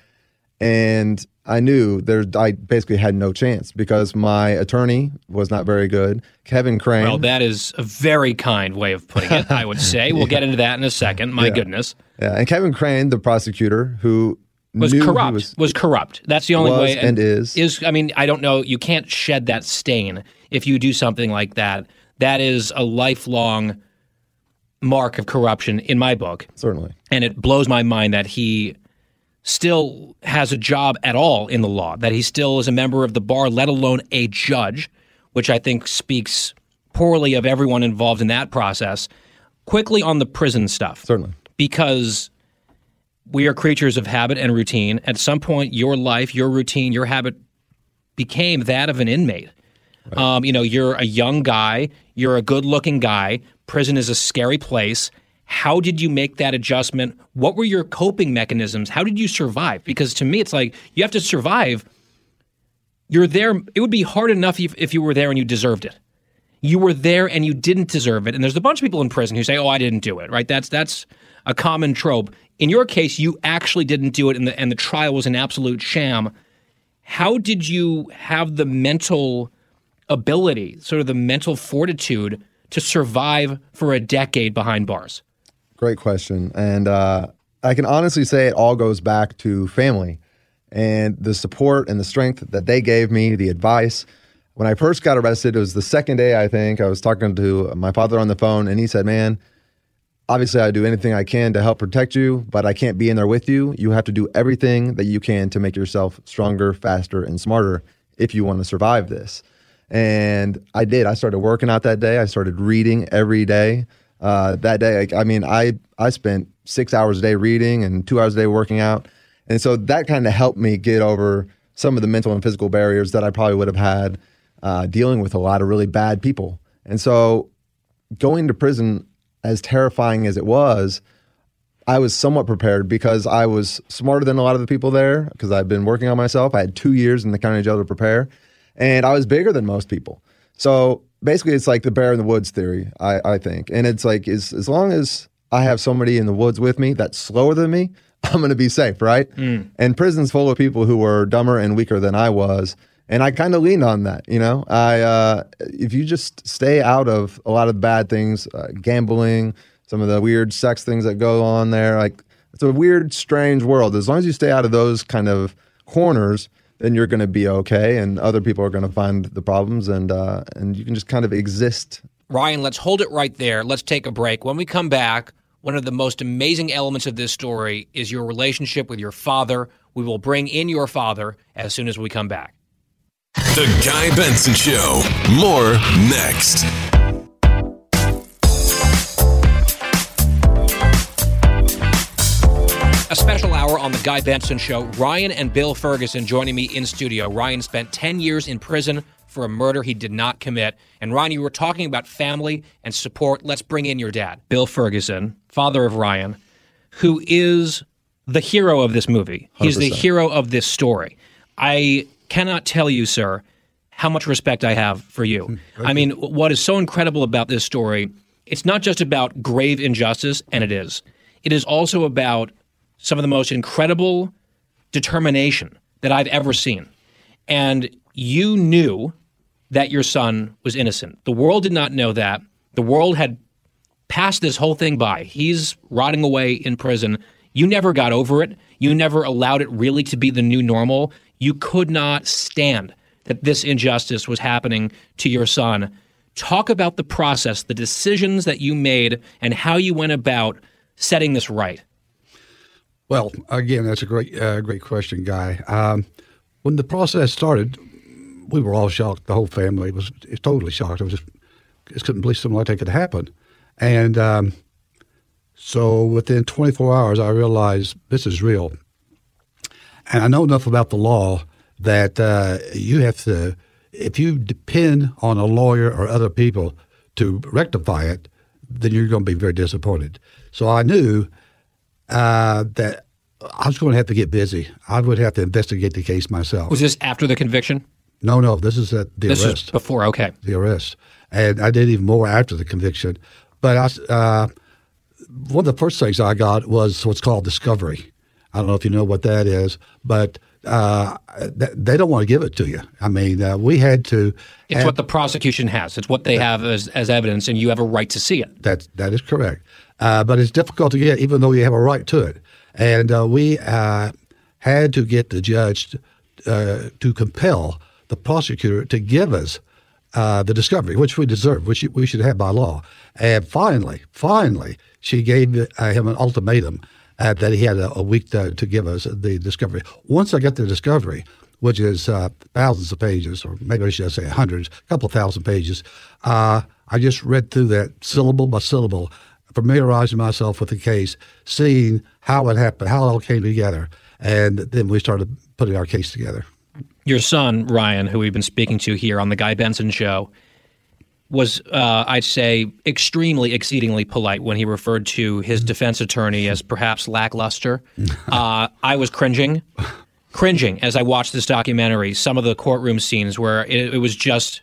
K: And I knew there I basically had no chance because my attorney was not very good. Kevin Crane.
A: Well, that is a very kind way of putting it, I would [LAUGHS] say. We'll get into that in a second. My
K: Yeah.
A: goodness.
K: Yeah, and Kevin Crane, the prosecutor, who
A: Was
K: knew
A: corrupt.
K: was-
A: Was, corrupt. That's the only
K: was
A: way.
K: and is.
A: Is I mean, I don't know. You can't shed that stain if you do something like that. That is a lifelong mark of corruption in my book.
K: Certainly.
A: And it blows my mind that he still has a job at all in the law, that he still is a member of the bar, let alone a judge, which I think speaks poorly of everyone involved in that process. Quickly on the prison stuff.
K: Certainly.
A: Because we are creatures of habit and routine. At some point, your life, your routine, your habit became that of an inmate. Um, you know, you're a young guy, you're a good looking guy. Prison is a scary place. How did you make that adjustment? What were your coping mechanisms? How did you survive? Because to me, it's like you have to survive. You're there. It would be hard enough if, if you were there and you deserved it. You were there and you didn't deserve it. And there's a bunch of people in prison who say, "Oh, I didn't do it." Right? That's that's a common trope. In your case, you actually didn't do it, and the and the trial was an absolute sham. How did you have the mental ability, sort of the mental fortitude, to survive for a decade behind bars?
K: Great question. And uh, I can honestly say it all goes back to family and the support and the strength that they gave me, the advice. When I first got arrested, it was the second day, I think. I was talking to my father on the phone, and he said, Man, obviously, I do anything I can to help protect you, but I can't be in there with you. You have to do everything that you can to make yourself stronger, faster, and smarter if you want to survive this. And I did. I started working out that day. I started reading every day. Uh, that day, I, I mean, I I spent six hours a day reading and two hours a day working out, and so that kind of helped me get over some of the mental and physical barriers that I probably would have had uh, dealing with a lot of really bad people. And so, going to prison, as terrifying as it was, I was somewhat prepared because I was smarter than a lot of the people there because I've been working on myself. I had two years in the county jail to prepare, and I was bigger than most people. So basically, it's like the bear in the woods theory, I, I think. And it's like, as, as long as I have somebody in the woods with me that's slower than me, [LAUGHS] I'm going to be safe, right?
A: Mm.
K: And prison's full of people who were dumber and weaker than I was. And I kind of leaned on that, you know. I uh, if you just stay out of a lot of bad things, uh, gambling, some of the weird sex things that go on there, like it's a weird, strange world. As long as you stay out of those kind of corners, then you're going to be okay, and other people are going to find the problems, and uh, and you can just kind of exist.
A: Ryan, let's hold it right there. Let's take a break. When we come back, one of the most amazing elements of this story is your relationship with your father. We will bring in your father as soon as we come back.
C: The Guy Benson Show. More next.
A: A special hour on The Guy Benson Show. Ryan and Bill Ferguson joining me in studio. Ryan spent 10 years in prison for a murder he did not commit. And Ryan, you were talking about family and support. Let's bring in your dad, Bill Ferguson, father of Ryan, who is the hero of this movie. He's the
K: 100%.
A: hero of this story. I cannot tell you, sir, how much respect I have for you. I mean, what is so incredible about this story, it's not just about grave injustice, and it is. It is also about some of the most incredible determination that I've ever seen. And you knew that your son was innocent. The world did not know that. The world had passed this whole thing by. He's rotting away in prison. You never got over it. You never allowed it really to be the new normal. You could not stand that this injustice was happening to your son. Talk about the process, the decisions that you made, and how you went about setting this right.
L: Well, again, that's a great, uh, great question, Guy. Um, when the process started, we were all shocked. The whole family was totally shocked. I was just, just couldn't believe something like that could happen. And um, so within 24 hours, I realized this is real. And I know enough about the law that uh, you have to, if you depend on a lawyer or other people to rectify it, then you're going to be very disappointed. So I knew uh, that I was going to have to get busy. I would have to investigate the case myself.
A: Was this after the conviction?
L: No, no, this is at the
A: this
L: arrest.
A: before. Okay.
L: The arrest, and I did even more after the conviction. But I, uh, one of the first things I got was what's called discovery. I don't know if you know what that is, but uh, th- they don't want to give it to you. I mean, uh, we had to.
A: It's
L: have-
A: what the prosecution has. It's what they have as, as evidence, and you have a right to see it.
L: That that is correct, uh, but it's difficult to get, even though you have a right to it. And uh, we uh, had to get the judge to, uh, to compel the prosecutor to give us uh, the discovery, which we deserve, which we should have by law. And finally, finally, she gave uh, him an ultimatum that he had a, a week to, to give us the discovery. Once I got the discovery, which is thousands of pages, or maybe I should say hundreds, a couple thousand pages, I just read through that syllable by syllable, familiarizing myself with the case, seeing how it happened, how it all came together, and then we started putting our case together.
A: Your son, Ryan, who we've been speaking to here on the Guy Benson show, was, uh, I'd say, extremely, exceedingly polite when he referred to his defense attorney as perhaps lackluster. [LAUGHS] Uh, I was cringing, cringing as I watched this documentary. Some of the courtroom scenes where it, it was just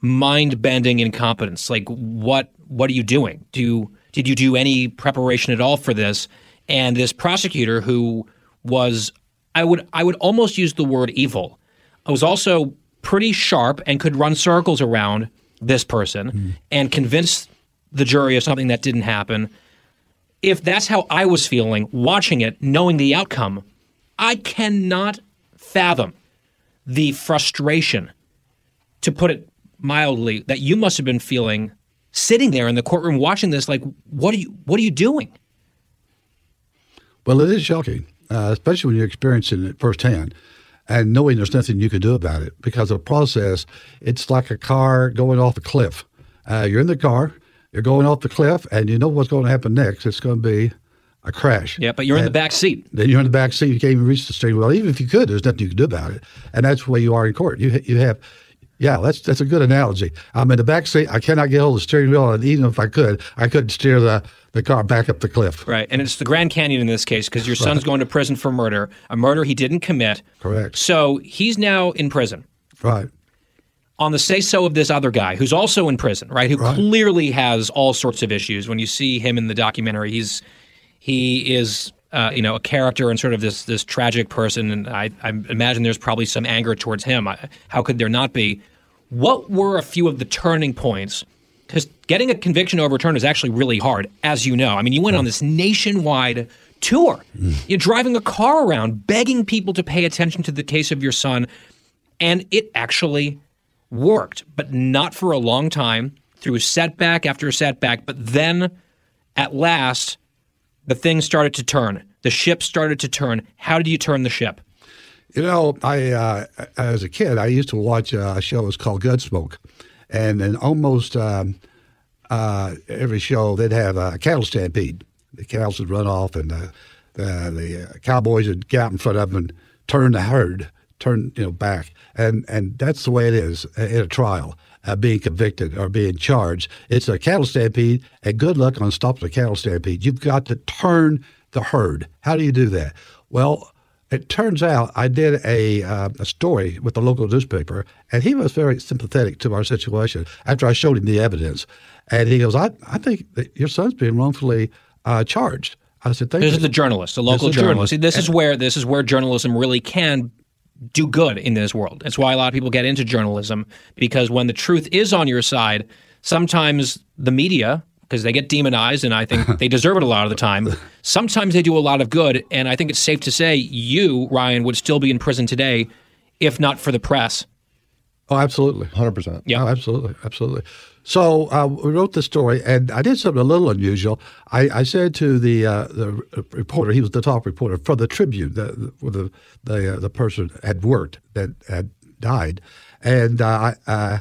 A: mind-bending incompetence. Like, what what are you doing? Do you, did you do any preparation at all for this? And this prosecutor who was, I would I would almost use the word evil. I was also pretty sharp and could run circles around this person mm. and convince the jury of something that didn't happen. If that's how I was feeling watching it, knowing the outcome, I cannot fathom the frustration, to put it mildly, that you must have been feeling sitting there in the courtroom watching this. Like, what are you? What are you doing?
L: Well, it is shocking, uh, especially when you're experiencing it firsthand and knowing there's nothing you can do about it because of the process, it's like a car going off a cliff. Uh, you're in the car, you're going off the cliff, and you know what's going to happen next. It's going to be a crash.
A: Yeah, but you're in the back seat.
L: Then you're in the back seat. You can't even reach the steering wheel. Even if you could, there's nothing you can do about it. And that's the way you are in court. You you have, yeah, that's that's a good analogy. I'm in the back seat. I cannot get hold of the steering wheel, and even if I could, I couldn't steer the the car back up the cliff.
A: Right. And it's the Grand Canyon in this case because your son's
L: Right.
A: going to prison for murder, a murder he didn't commit.
L: Correct.
A: So he's now in prison.
L: Right.
A: On the say so of this other guy who's also in prison, right? Who clearly has all sorts of issues. When you see him in the documentary, he's he is uh, you know a character and sort of this this tragic person, and I, I imagine there's probably some anger towards him. I, how could there not be? What were a few of the turning points? Because getting a conviction overturned is actually really hard, as you know. I mean, you went on this nationwide tour. You're driving a car around, begging people to pay attention to the case of your son, and it actually worked, but not for a long time, through setback after setback. But then, at last, the thing started to turn. The ship started to turn. How did you turn the ship?
L: You know, I uh, as a kid, I used to watch a show. Was called Gunsmoke, and in almost um, uh, every show they'd have a cattle stampede. The cattle would run off, and uh, the the uh, cowboys would get out in front of them and turn the herd, turn you know back, and and that's the way it is in a trial. Uh, being convicted or being charged, it's a cattle stampede, and good luck on stopping a cattle stampede. You've got to turn the herd. How do you do that? Well, it turns out I did a, uh, a story with the local newspaper, and he was very sympathetic to our situation after I showed him the evidence. And he goes, I, I think that your son's being wrongfully uh, charged. I said, Thank you.
A: This
L: you.
A: is the journalist, a local
L: This is a
A: journalist.
L: journalist.
A: This is where this is where journalism really can do good in this world. It's why a lot of people get into journalism because when the truth is on your side, sometimes the media because they get demonized and I think [LAUGHS] they deserve it a lot of the time. Sometimes they do a lot of good and I think it's safe to say you Ryan would still be in prison today if not for the press.
L: Oh, absolutely.
K: 100%.
L: Yeah, absolutely. Absolutely. So uh, we wrote the story, and I did something a little unusual. I, I said to the uh, the reporter, he was the top reporter for the Tribune, the the the, the, uh, the person had worked that had died, and uh, I, uh,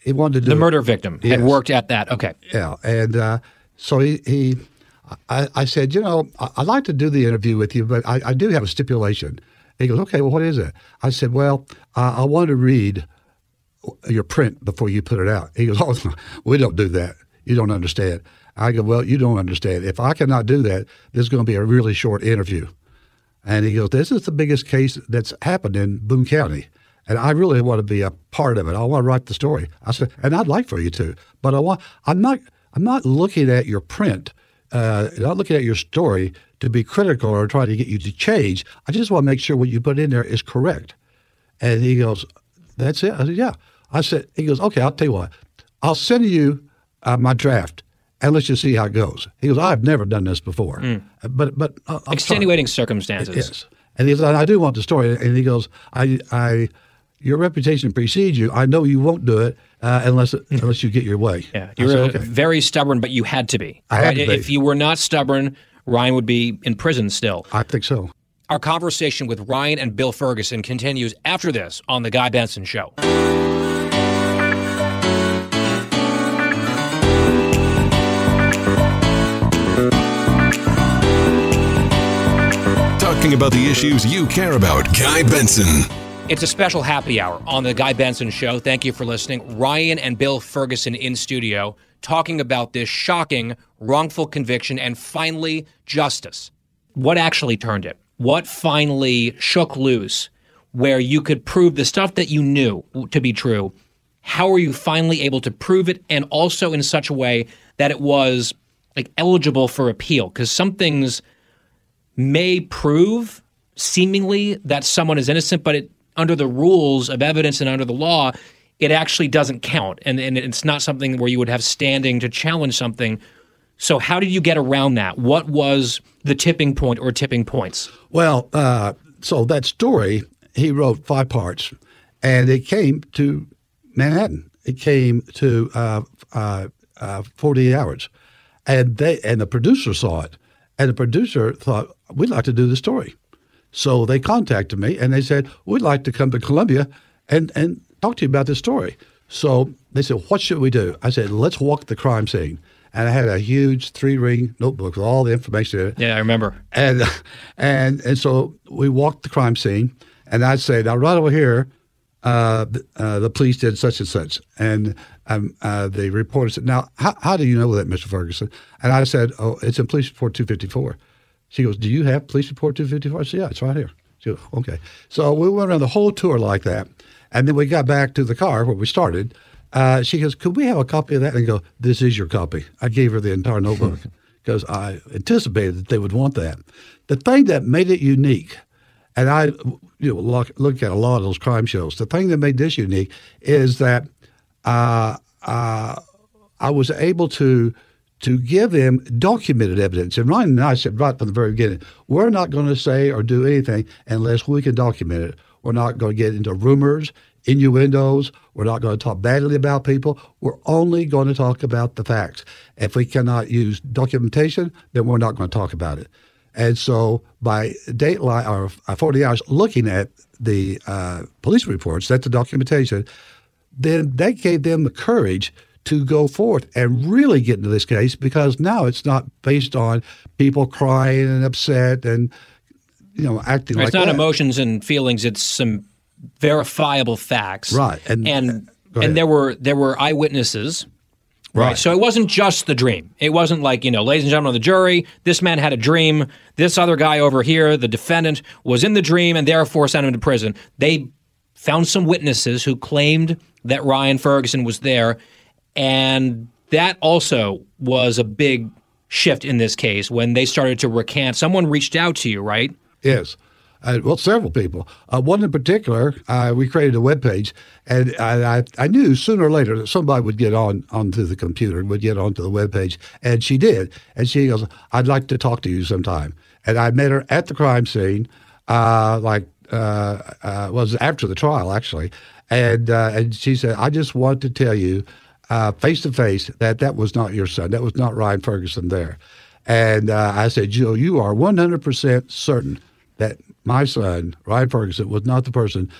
L: he wanted to do
A: The
L: it.
A: murder victim had worked at that. Okay.
L: Yeah, and uh, so he, he I, I said, you know, I'd like to do the interview with you, but I, I do have a stipulation. He goes, okay, well, what is it? I said, well, uh, I want to read your print before you put it out. He goes, [LAUGHS] oh, we don't do that. You don't understand. I go, well, you don't understand. If I cannot do that, this is going to be a really short interview. And he goes, this is the biggest case that's happened in Boone County. And I really want to be a part of it. I want to write the story. I said, and I'd like for you to, but I want. I'm not. I'm not looking at your print, uh, not looking at your story to be critical or try to get you to change. I just want to make sure what you put in there is correct. And he goes, "That's it." I said, "Yeah." I said, "He goes, okay. I'll tell you what. I'll send you uh, my draft, and let's just see how it goes." He goes, "I've never done this before, but but uh,
A: Extenuating circumstances.
L: Yes. And he said, I do want the story. And he goes, I, I, your reputation precedes you. I know you won't do it uh, unless unless you get your way.
A: Yeah, you were
L: said, okay.
A: very stubborn, but you had to be.
L: I had to be.
A: If you were not stubborn, Ryan would be in prison still.
L: I think so.
A: Our conversation with Ryan and Bill Ferguson continues after this on The Guy Benson Show.
C: Talking about the issues you care about. Guy Benson.
A: It's a special happy hour on The Guy Benson Show. Thank you for listening. Ryan and Bill Ferguson in studio talking about this shocking wrongful conviction and finally justice. What actually turned it? What finally shook loose where you could prove the stuff that you knew to be true? How are you finally able to prove it and also in such a way that it was like eligible for appeal? Because some things may prove seemingly that someone is innocent, but it, under the rules of evidence and under the law, it actually doesn't count, and and it's not something where you would have standing to challenge something. So how did you get around that? What was the tipping point or tipping points?
L: Well, uh, so that story he wrote five parts, and it came to Manhattan. It came to uh, uh, uh, 48 hours, and they and the producer saw it, and the producer thought we'd like to do the story, so they contacted me and they said we'd like to come to Columbia and and talk to you about this story. So they said, what should we do? I said, let's walk the crime scene. And I had a huge three ring notebook with all the information in it.
A: Yeah, I remember.
L: And [LAUGHS] and and so we walked the crime scene, and I'd say, now right over here, uh, uh, the police did such and such, and um, uh, the reporter said, now how, how do you know that, Mr. Ferguson? And I said, oh, it's in police report 254. She goes, do you have police report 254? I said, yeah, it's right here. She goes, okay. So we went around the whole tour like that, and then we got back to the car where we started. Uh, she goes, could we have a copy of that? And I go, this is your copy. I gave her the entire notebook [LAUGHS] because I anticipated that they would want that. The thing that made it unique, and I you know, look, look at a lot of those crime shows, the thing that made this unique is that uh, uh, I was able to to give them documented evidence. And Ryan and I said right from the very beginning, we're not going to say or do anything unless we can document it. We're not going to get into rumors, innuendos. We're not going to talk badly about people. We're only going to talk about the facts. If we cannot use documentation, then we're not going to talk about it. And so by dateline or 40 hours looking at the uh, police reports, that's the documentation, then that gave them the courage to go forth and really get into this case because now it's not based on people crying and upset and you know acting
A: it's
L: like
A: not
L: that.
A: emotions and feelings; it's some verifiable facts,
L: Right, and-
A: and and there were there were eyewitnesses.
L: Right.
A: So it wasn't just the dream. It wasn't like, you know, ladies and gentlemen of the jury, this man had a dream. This other guy over here, the defendant, was in the dream and therefore sent him to prison. They found some witnesses who claimed that Ryan Ferguson was there. And that also was a big shift in this case when they started to recant. Someone reached out to you, right?
L: Yes. Uh, well, several people. Uh, one in particular, uh, we created a web page, and I, I, I knew sooner or later that somebody would get on onto the computer and would get onto the web page, and she did. And she goes, "I'd like to talk to you sometime." And I met her at the crime scene, uh, like uh, uh, was after the trial actually, and and she said, "I just want to tell you." Face to face, that that was not your son. That was not Ryan Ferguson there. And uh, I said, Jill, you are 100% certain that my son, Ryan Ferguson, was not the person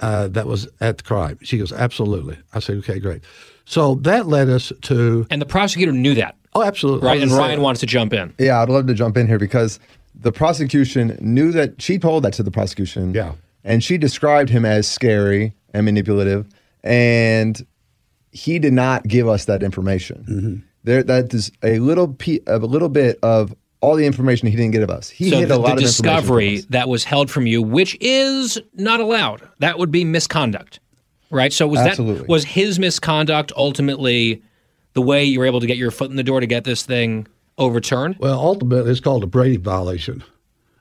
L: uh, that was at the crime. She goes, absolutely. I said, okay, great. So that led us to.
A: And the prosecutor knew that.
L: Oh, absolutely.
A: Right. And Ryan wants to jump in.
K: Yeah, I'd love to jump in here because the prosecution knew that she told that to the prosecution.
L: Yeah.
K: And she described him as scary and manipulative. And he did not give us that information.
L: Mm-hmm.
K: There, that is a little pe- a little bit of all the information he didn't give us. He
A: so
K: hid
A: the,
K: a lot
A: the
K: of information. from
A: discovery
K: us.
A: that was held from you, which is not allowed, that would be misconduct, right? So was
K: Absolutely.
A: that was his misconduct ultimately the way you were able to get your foot in the door to get this thing overturned?
L: Well, ultimately, it's called a Brady violation.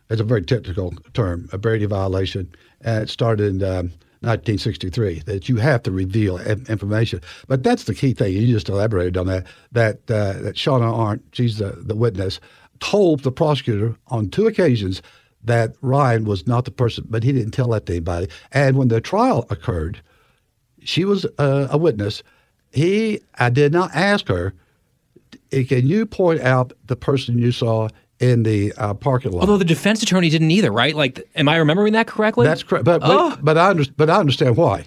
L: It's a very technical term, a Brady violation. And it started in um, 1963 that you have to reveal information. But that's the key thing. You just elaborated on that. That uh, that Shawna Ornt, she's the, the witness, told the prosecutor on two occasions that Ryan was not the person, but he didn't tell that to anybody. And when the trial occurred, she was uh, a witness. He, I did not ask her, can you point out the person you saw in the uh, parking lot?
A: Although the defense attorney didn't either, right? Like, am I remembering that correctly?
L: That's correct. But but,
A: Oh.
L: but I under, but I understand why.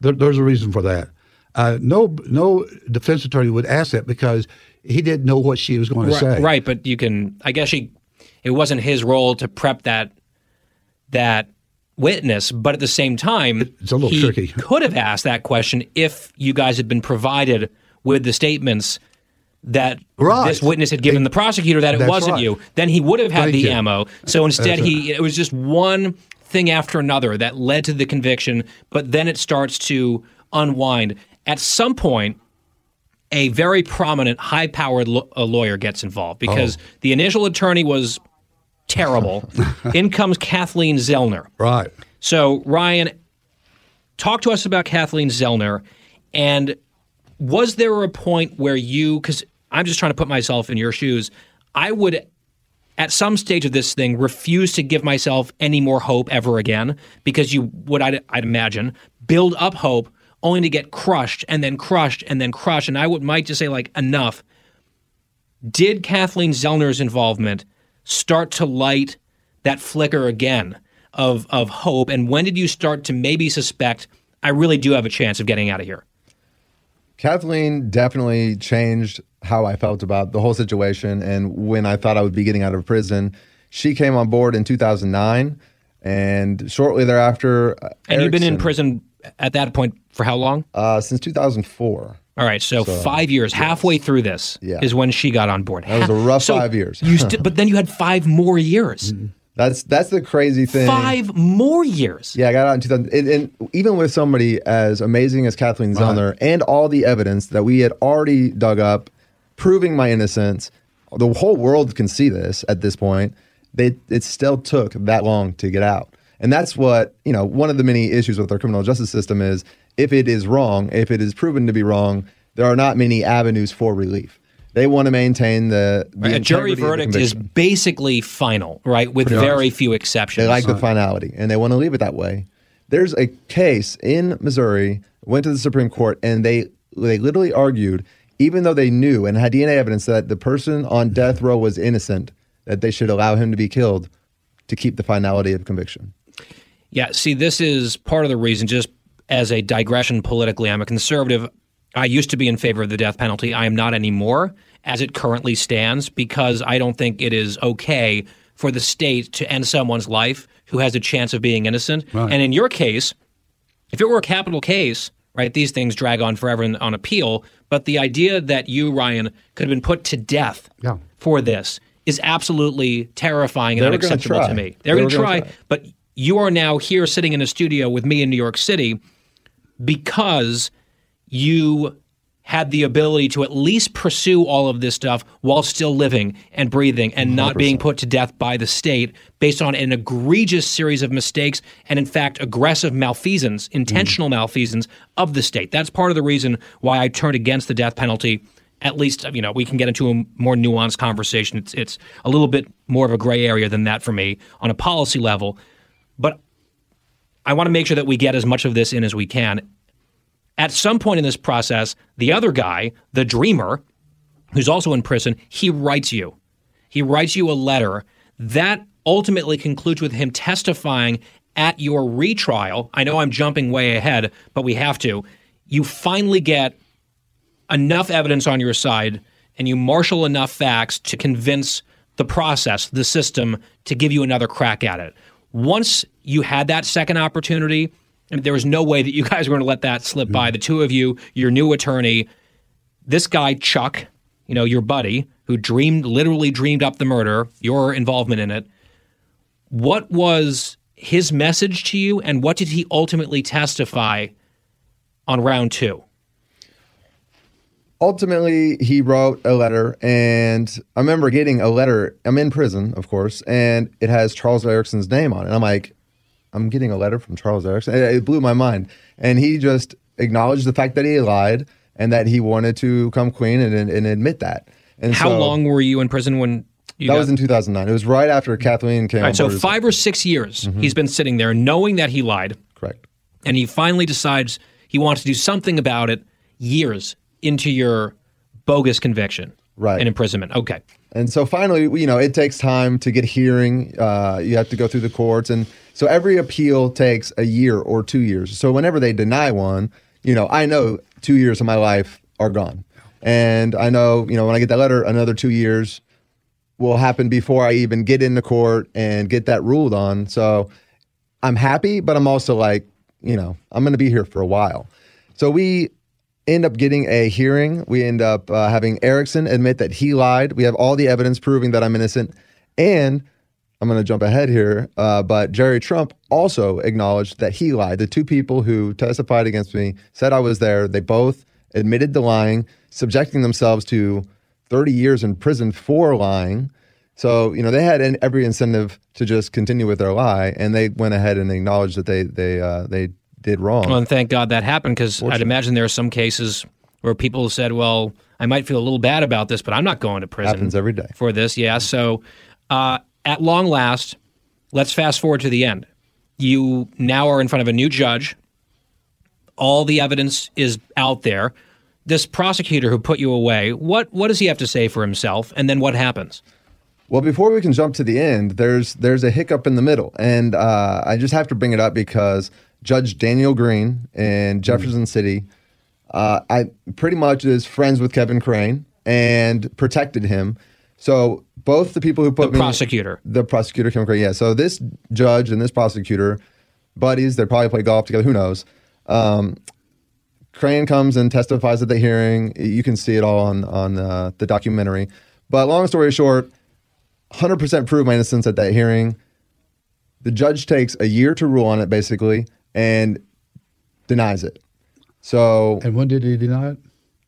L: There, there's a reason for that. Uh, no no defense attorney would ask that because he didn't know what she was going to
A: right,
L: say.
A: right, but you can. I guess she. It wasn't his role to prep that that witness, but at the same time,
L: It's a little
A: he
L: tricky.
A: Could have asked that question if you guys had been provided with the statements that
L: Right.
A: this witness had given the prosecutor that it wasn't
L: right.
A: you. Then he would have had
L: Thank
A: the
L: you.
A: ammo. So instead,
L: That's
A: he it was just one thing after another that led to the conviction. But then it starts to unwind. At some point, a very prominent, high powered lo- lawyer gets involved because
L: Oh.
A: the initial attorney was terrible. [LAUGHS] In comes Kathleen Zellner.
L: Right.
A: So, Ryan, talk to us about Kathleen Zellner. And was there a point where you, because I'm just trying to put myself in your shoes, I would, at some stage of this thing, refuse to give myself any more hope ever again because you would, I'd, I'd imagine, build up hope only to get crushed and then crushed and then crushed. And I would might just say, like, enough. Did Kathleen Zellner's involvement start to light that flicker again of of hope? And when did you start to maybe suspect I really do have a chance of getting out of here?
K: Kathleen definitely changed how I felt about the whole situation. And when I thought I would be getting out of prison, she came on board in 2009. And shortly thereafter, uh,
A: And you've been in prison at that point for how long?
K: Uh, since 2004.
A: All right, so,
K: So,
A: five years, halfway through this,
K: Yeah.
A: is when she got on board.
K: That was a rough
A: So
K: five years.
A: you [LAUGHS] st- but then you had five more years.
K: That's that's the crazy thing.
A: Five more years.
K: Yeah, I got out in 2000. And, and even with somebody as amazing as Kathleen Zellner and all the evidence that we had already dug up, proving my innocence, the whole world can see this at this point. They, it still took that long to get out. And that's what, you know, one of the many issues with our criminal justice system is if it is wrong, if it is proven to be wrong, there are not many avenues for relief. They want to maintain the, the
A: a jury
K: integrity of the
A: verdict is basically final, right? With
K: Pretty much.
A: very few exceptions.
K: They like the finality and they want to leave it that way. There's a case in Missouri, went to the Supreme Court, and they they literally argued, even though they knew and had DNA evidence that the person on death row was innocent, that they should allow him to be killed to keep the finality of conviction.
A: Yeah, see, this is part of the reason, just as a digression politically, I'm a conservative. I used to be in favor of the death penalty. I am not anymore as it currently stands because I don't think it is okay for the state to end someone's life who has a chance of being innocent.
L: Right.
A: And in your case, if it were a capital case, right, these things drag on forever in, on appeal. But the idea that you, Ryan, could have been put to death
L: Yeah.
A: for this is absolutely terrifying
K: They
A: and unacceptable to me. They're
K: They
A: going to
K: were gonna
A: try,
K: try.
A: but you are now here sitting in a studio with me in New York City because you had the ability to at least pursue all of this stuff while still living and breathing and not being put to death by the state based on an egregious series of mistakes and in fact aggressive malfeasance intentional mm. malfeasance of the state. That's part of the reason why i turned against the death penalty at least you know we can get into a more nuanced conversation. It's it's a little bit more of a gray area than that for me on a policy level. But I want to make sure that we get as much of this in as we can. At some point in this process, the other guy, the dreamer, who's also in prison, he writes you. He writes you a letter that ultimately concludes with him testifying at your retrial. I know I'm jumping way ahead, but we have to. You finally get enough evidence on your side and you marshal enough facts to convince the process, the system, to give you another crack at it. Once you had that second opportunity, and there was no way that you [LAUGHS] guys were going to let that slip by. Mm-hmm. The two of you, your new attorney, this guy Chuck, you know, your buddy who dreamed, literally dreamed up the murder, your involvement in it. What was his message to you, and what did he ultimately testify on round two?
K: ultimately he wrote a letter and i remember getting a letter i'm in prison of course and it has charles erickson's name on it i'm like i'm getting a letter from charles erickson it, it blew my mind and he just acknowledged the fact that he lied and that he wanted to come clean and, and, and admit that and
A: How
K: so-
A: long were you in prison when you
K: that
A: got-
K: was in 2009 it was right after kathleen came
A: All right, so five or six years mm-hmm. he's been sitting there knowing that he lied.
K: Correct.
A: And he finally decides he wants to do something about it years into your bogus conviction
K: Right.
A: and imprisonment. Okay.
K: And so finally, you know, it takes time to get hearing. Uh, you have to go through the courts, and so every appeal takes a year or two years. So whenever they deny one, you know, I know two years of my life are gone, and I know, you know, when I get that letter, another two years will happen before I even get into court and get that ruled on. So I'm happy, but I'm also like, you know, I'm going to be here for a while. So we end up getting a hearing. We end up uh, having Erickson admit that he lied. We have all the evidence proving that I'm innocent. And I'm going to jump ahead here, uh, but Jerry Trump also acknowledged that he lied. The two people who testified against me said I was there. They both admitted to lying, subjecting themselves to 30 years in prison for lying. So, you know, they had every incentive to just continue with their lie, and they went ahead and acknowledged that they they uh, they did wrong.
A: Well, and thank God that happened because I'd imagine there are some cases where people said, "Well, I might feel a little bad about this, but I'm not going to prison."
K: Happens every day
A: for this. Yeah. So, uh, at long last, let's fast forward to the end. You now are in front of a new judge. All the evidence is out there. This prosecutor who put you away, what what does he have to say for himself? And then what happens?
K: Well, before we can jump to the end, there's there's a hiccup in the middle, and uh, I just have to bring it up because Judge Daniel Green in Jefferson City, uh, I pretty much is friends with Kevin Crane and protected him. So both the people who put
A: The
K: me,
A: prosecutor.
K: the prosecutor Kevin Crane, yeah. So this judge and this prosecutor, buddies, they probably play golf together. Who knows? Um, Crane comes and testifies at the hearing. You can see it all on on uh, the documentary. But long story short, 100% prove my innocence at that hearing. The judge takes a year to rule on it, basically, and denies it. So,
L: and when did he deny it?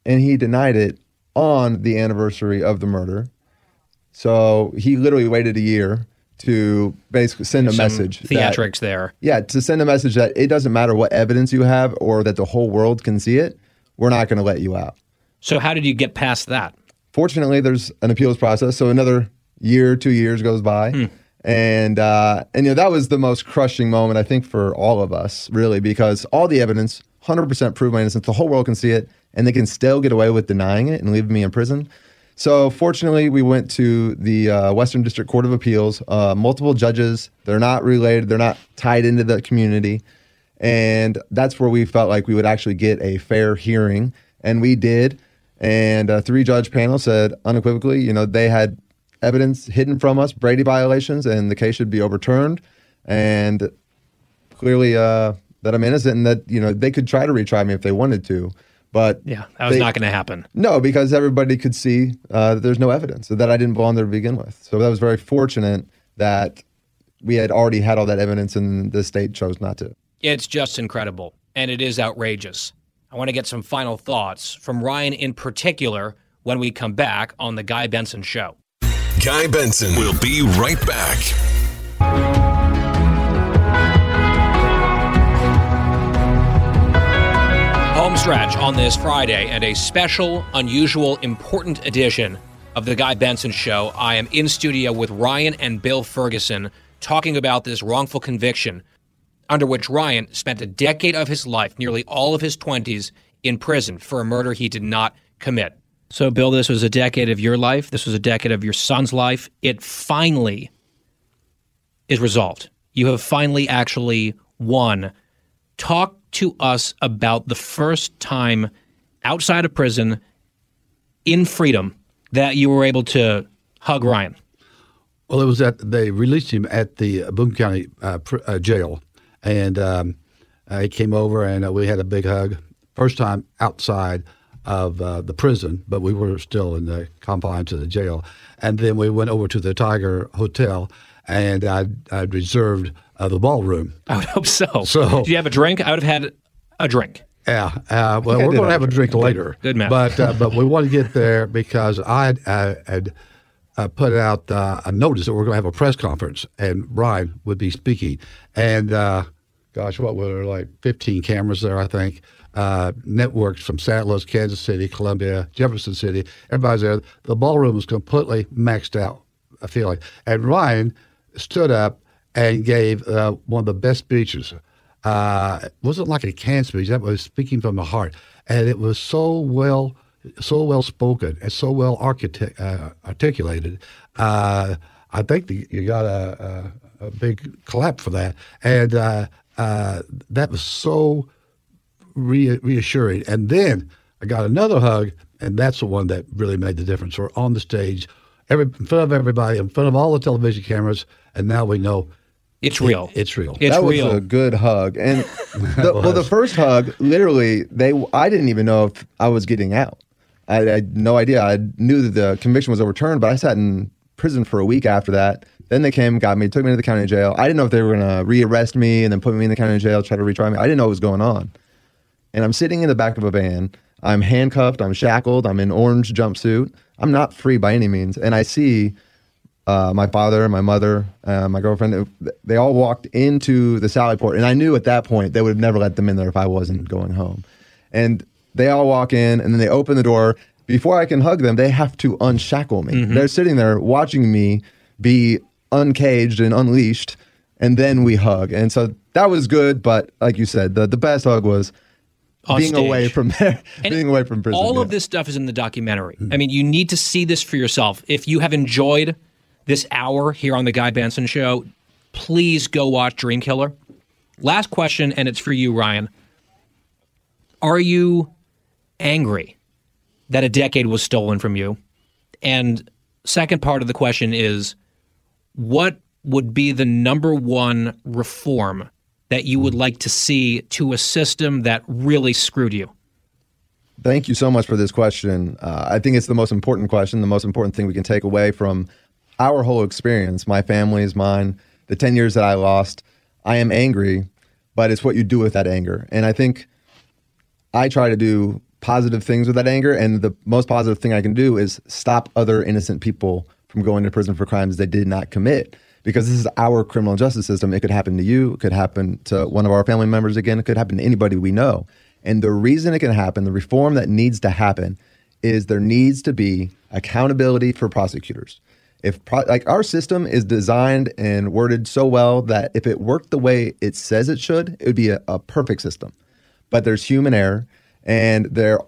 K: And he denied it on the anniversary of the murder. So he literally waited a year to basically send a
A: Some
K: message. that-
A: Theatrics there.
K: yeah, to send a message that it doesn't matter what evidence you have or that the whole world can see it, we're not going to let you out.
A: So how did you get past that?
K: Fortunately, there's an appeals process, so another year, two years goes by, hmm. And uh, and you know that was the most crushing moment I think for all of us, really, because all the evidence, 100% prove my innocence. The whole world can see it, and they can still get away with denying it and leaving me in prison. So fortunately, we went to the uh, Western District Court of Appeals. Uh, multiple judges. They're not related. They're not tied into the community, and that's where we felt like we would actually get a fair hearing, and we did. And a three-judge panel said unequivocally, you know, they had evidence hidden from us, Brady violations, and the case should be overturned. And clearly, uh, that I'm innocent, and that you know they could try to retry me if they wanted to. But
A: Yeah, that was
K: they-
A: not going to happen.
K: no, because everybody could see uh, that there's no evidence that I didn't belong there to begin with. So that was very fortunate that we had already had all that evidence, and the state chose not to.
A: It's just incredible, and it is outrageous. I want to get some final thoughts from Ryan in particular when we come back on The Guy Benson Show.
C: Guy Benson will be right back.
A: Home stretch on this Friday and a special, unusual, important edition of The Guy Benson Show. I am in studio with Ryan and Bill Ferguson talking about this wrongful conviction under which Ryan spent a decade of his life, nearly all of his 20s, in prison for a murder he did not commit. So, Bill, this was a decade of your life. This was a decade of your son's life. It finally is resolved. You have finally actually won. Talk to us about the first time outside of prison in freedom that you were able to hug Ryan.
L: Well, it was that they released him at the Boone County uh, pr- uh, jail, and um, uh, he came over and uh, we had a big hug. First time outside of uh, the prison, but we were still in the confines of the jail. And then we went over to the Tiger Hotel, and I'd, I'd reserved uh, the ballroom.
A: I would hope so.
L: So-
A: did you have a drink? I would have had a drink.
L: Yeah. Uh, well, we're going to
A: have a
L: drink later.
A: Good man.
L: But uh, but we want to get there because I had uh, put out uh, a notice that we're going to have a press conference and Ryan would be speaking. And uh, gosh, what were there like 15 cameras there? I think. Uh, networks from St. Louis, Kansas City, Columbia, Jefferson City. Everybody's there. The ballroom was completely maxed out. I feel like. And Ryan stood up and gave uh, one of the best speeches. Uh, it wasn't like a canned speech. That was speaking from the heart, and it was so well, so well spoken and so well architect, uh, articulated. Uh, I think the, you got a, a, a big clap for that, and uh, uh, that was so re- reassuring. And then I got another hug, and that's the one that really made the difference. We're on the stage, every, in front of everybody, in front of all the television cameras, and now we know
A: it's real.
L: it's real.
K: that was a good hug, and [LAUGHS] the, well, the first hug, literally, they I didn't even know if I was getting out. I, I had no idea. I knew that the conviction was overturned, but I sat in prison for a week after that. Then they came, got me, took me to the county jail. I didn't know if they were going to rearrest me and then put me in the county jail, try to retry me. I didn't know what was going on. And I'm sitting in the back of a van. I'm handcuffed. I'm shackled. I'm in orange jumpsuit. I'm not free by any means. And I see uh, my father, my mother, uh, my girlfriend, they all walked into the Sally Port. And I knew at that point they would have never let them in there if I wasn't going home. And they all walk in and then they open the door. Before I can hug them, they have to unshackle me.
A: Mm-hmm.
K: They're sitting there watching me be uncaged and unleashed. And then we hug. And so that was good. But like you said, the, the best hug was Being away from [LAUGHS] there, being away from prison.
A: All
K: yeah.
A: of this stuff is in the documentary. Hmm. I mean, you need to see this for yourself. If you have enjoyed this hour here on the Guy Benson Show, please go watch Dream Killer. Last question, and it's for you, Ryan. Are you angry that a decade was stolen from you? And second part of the question is what would be the number one reform that you would like to see to a system that really screwed you?
K: Thank you so much for this question. Uh, I think it's the most important question, the most important thing we can take away from our whole experience, my family's, mine, the 10 years that I lost. I am angry, but it's what you do with that anger. And I think I try to do positive things with that anger. And the most positive thing I can do is stop other innocent people from going to prison for crimes they did not commit. Because this is our criminal justice system. It could happen to you, it could happen to one of our family members again, it could happen to anybody we know. And the reason it can happen, the reform that needs to happen, is there needs to be accountability for prosecutors. If pro- like our system is designed and worded so well that if it worked the way it says it should, it would be a, a perfect system. But there's human error, and there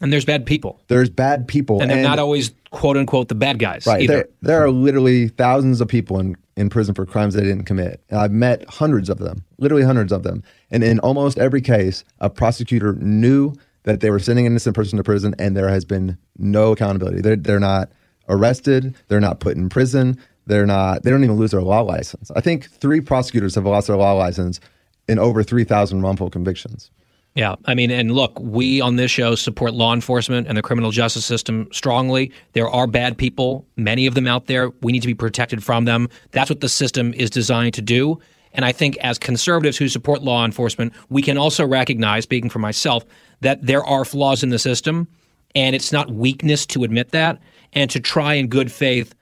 A: And there's bad people.
K: there's bad people,
A: And they're not always quote unquote the bad guys
K: Right.
A: either.
K: There, there are literally thousands of people in, in prison for crimes they didn't commit. And I've met hundreds of them, literally hundreds of them. And in almost every case, a prosecutor knew that they were sending an innocent person to prison and there has been no accountability. They're, they're not arrested, they're not put in prison, they're not, they don't even lose their law license. I think three prosecutors have lost their law license in over 3,000 wrongful convictions.
A: Yeah, I mean, and look, we on this show support law enforcement and the criminal justice system strongly. There are bad people, many of them out there. We need to be protected from them. That's what the system is designed to do. And I think as conservatives who support law enforcement, we can also recognize, speaking for myself, that there are flaws in the system. And it's not weakness to admit that and to try in good faith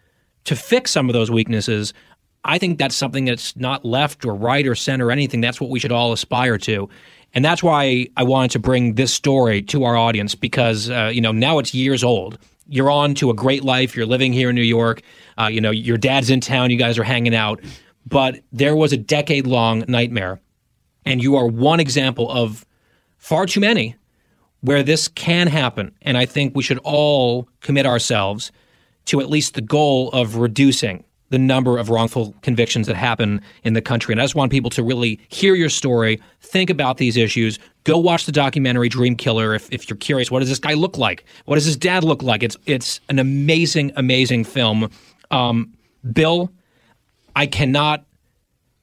A: to fix some of those weaknesses. I think that's something that's not left or right or center or anything. That's what we should all aspire to. And that's why I wanted to bring this story to our audience because, uh, you know, now it's years old. You're on to a great life. You're living here in New York. Uh, you know, your dad's in town. You guys are hanging out. But there was a decade long nightmare. And you are one example of far too many where this can happen. And I think we should all commit ourselves to at least the goal of reducing the number of wrongful convictions that happen in the country. And I just want people to really hear your story, think about these issues, go watch the documentary Dream Killer if, if you're curious. What does this guy look like? What does his dad look like? It's it's an amazing, amazing film. Um, Bill, I cannot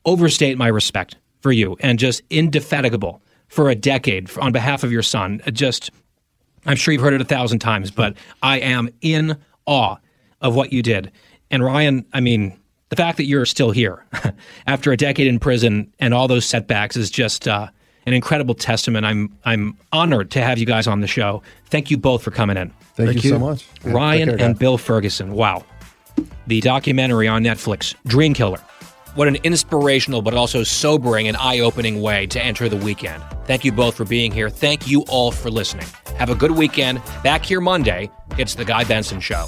A: overstate my respect for you and just indefatigable for a decade on behalf of your son. Just, I'm sure you've heard it a thousand times, but I am in awe of what you did. And Ryan, I mean, the fact that you're still here [LAUGHS] after a decade in prison and all those setbacks is just uh, an incredible testament. I'm I'm honored to have you guys on the show. Thank you both for coming in.
K: Thank, you, so much.
A: Ryan
K: care,
A: and. Bill Ferguson. Wow. The documentary on Netflix, Dream Killer. What an inspirational but also sobering and eye opening way to enter the weekend. Thank you both for being here. Thank you all for listening. Have a good weekend. Back here Monday. It's The Guy Benson Show.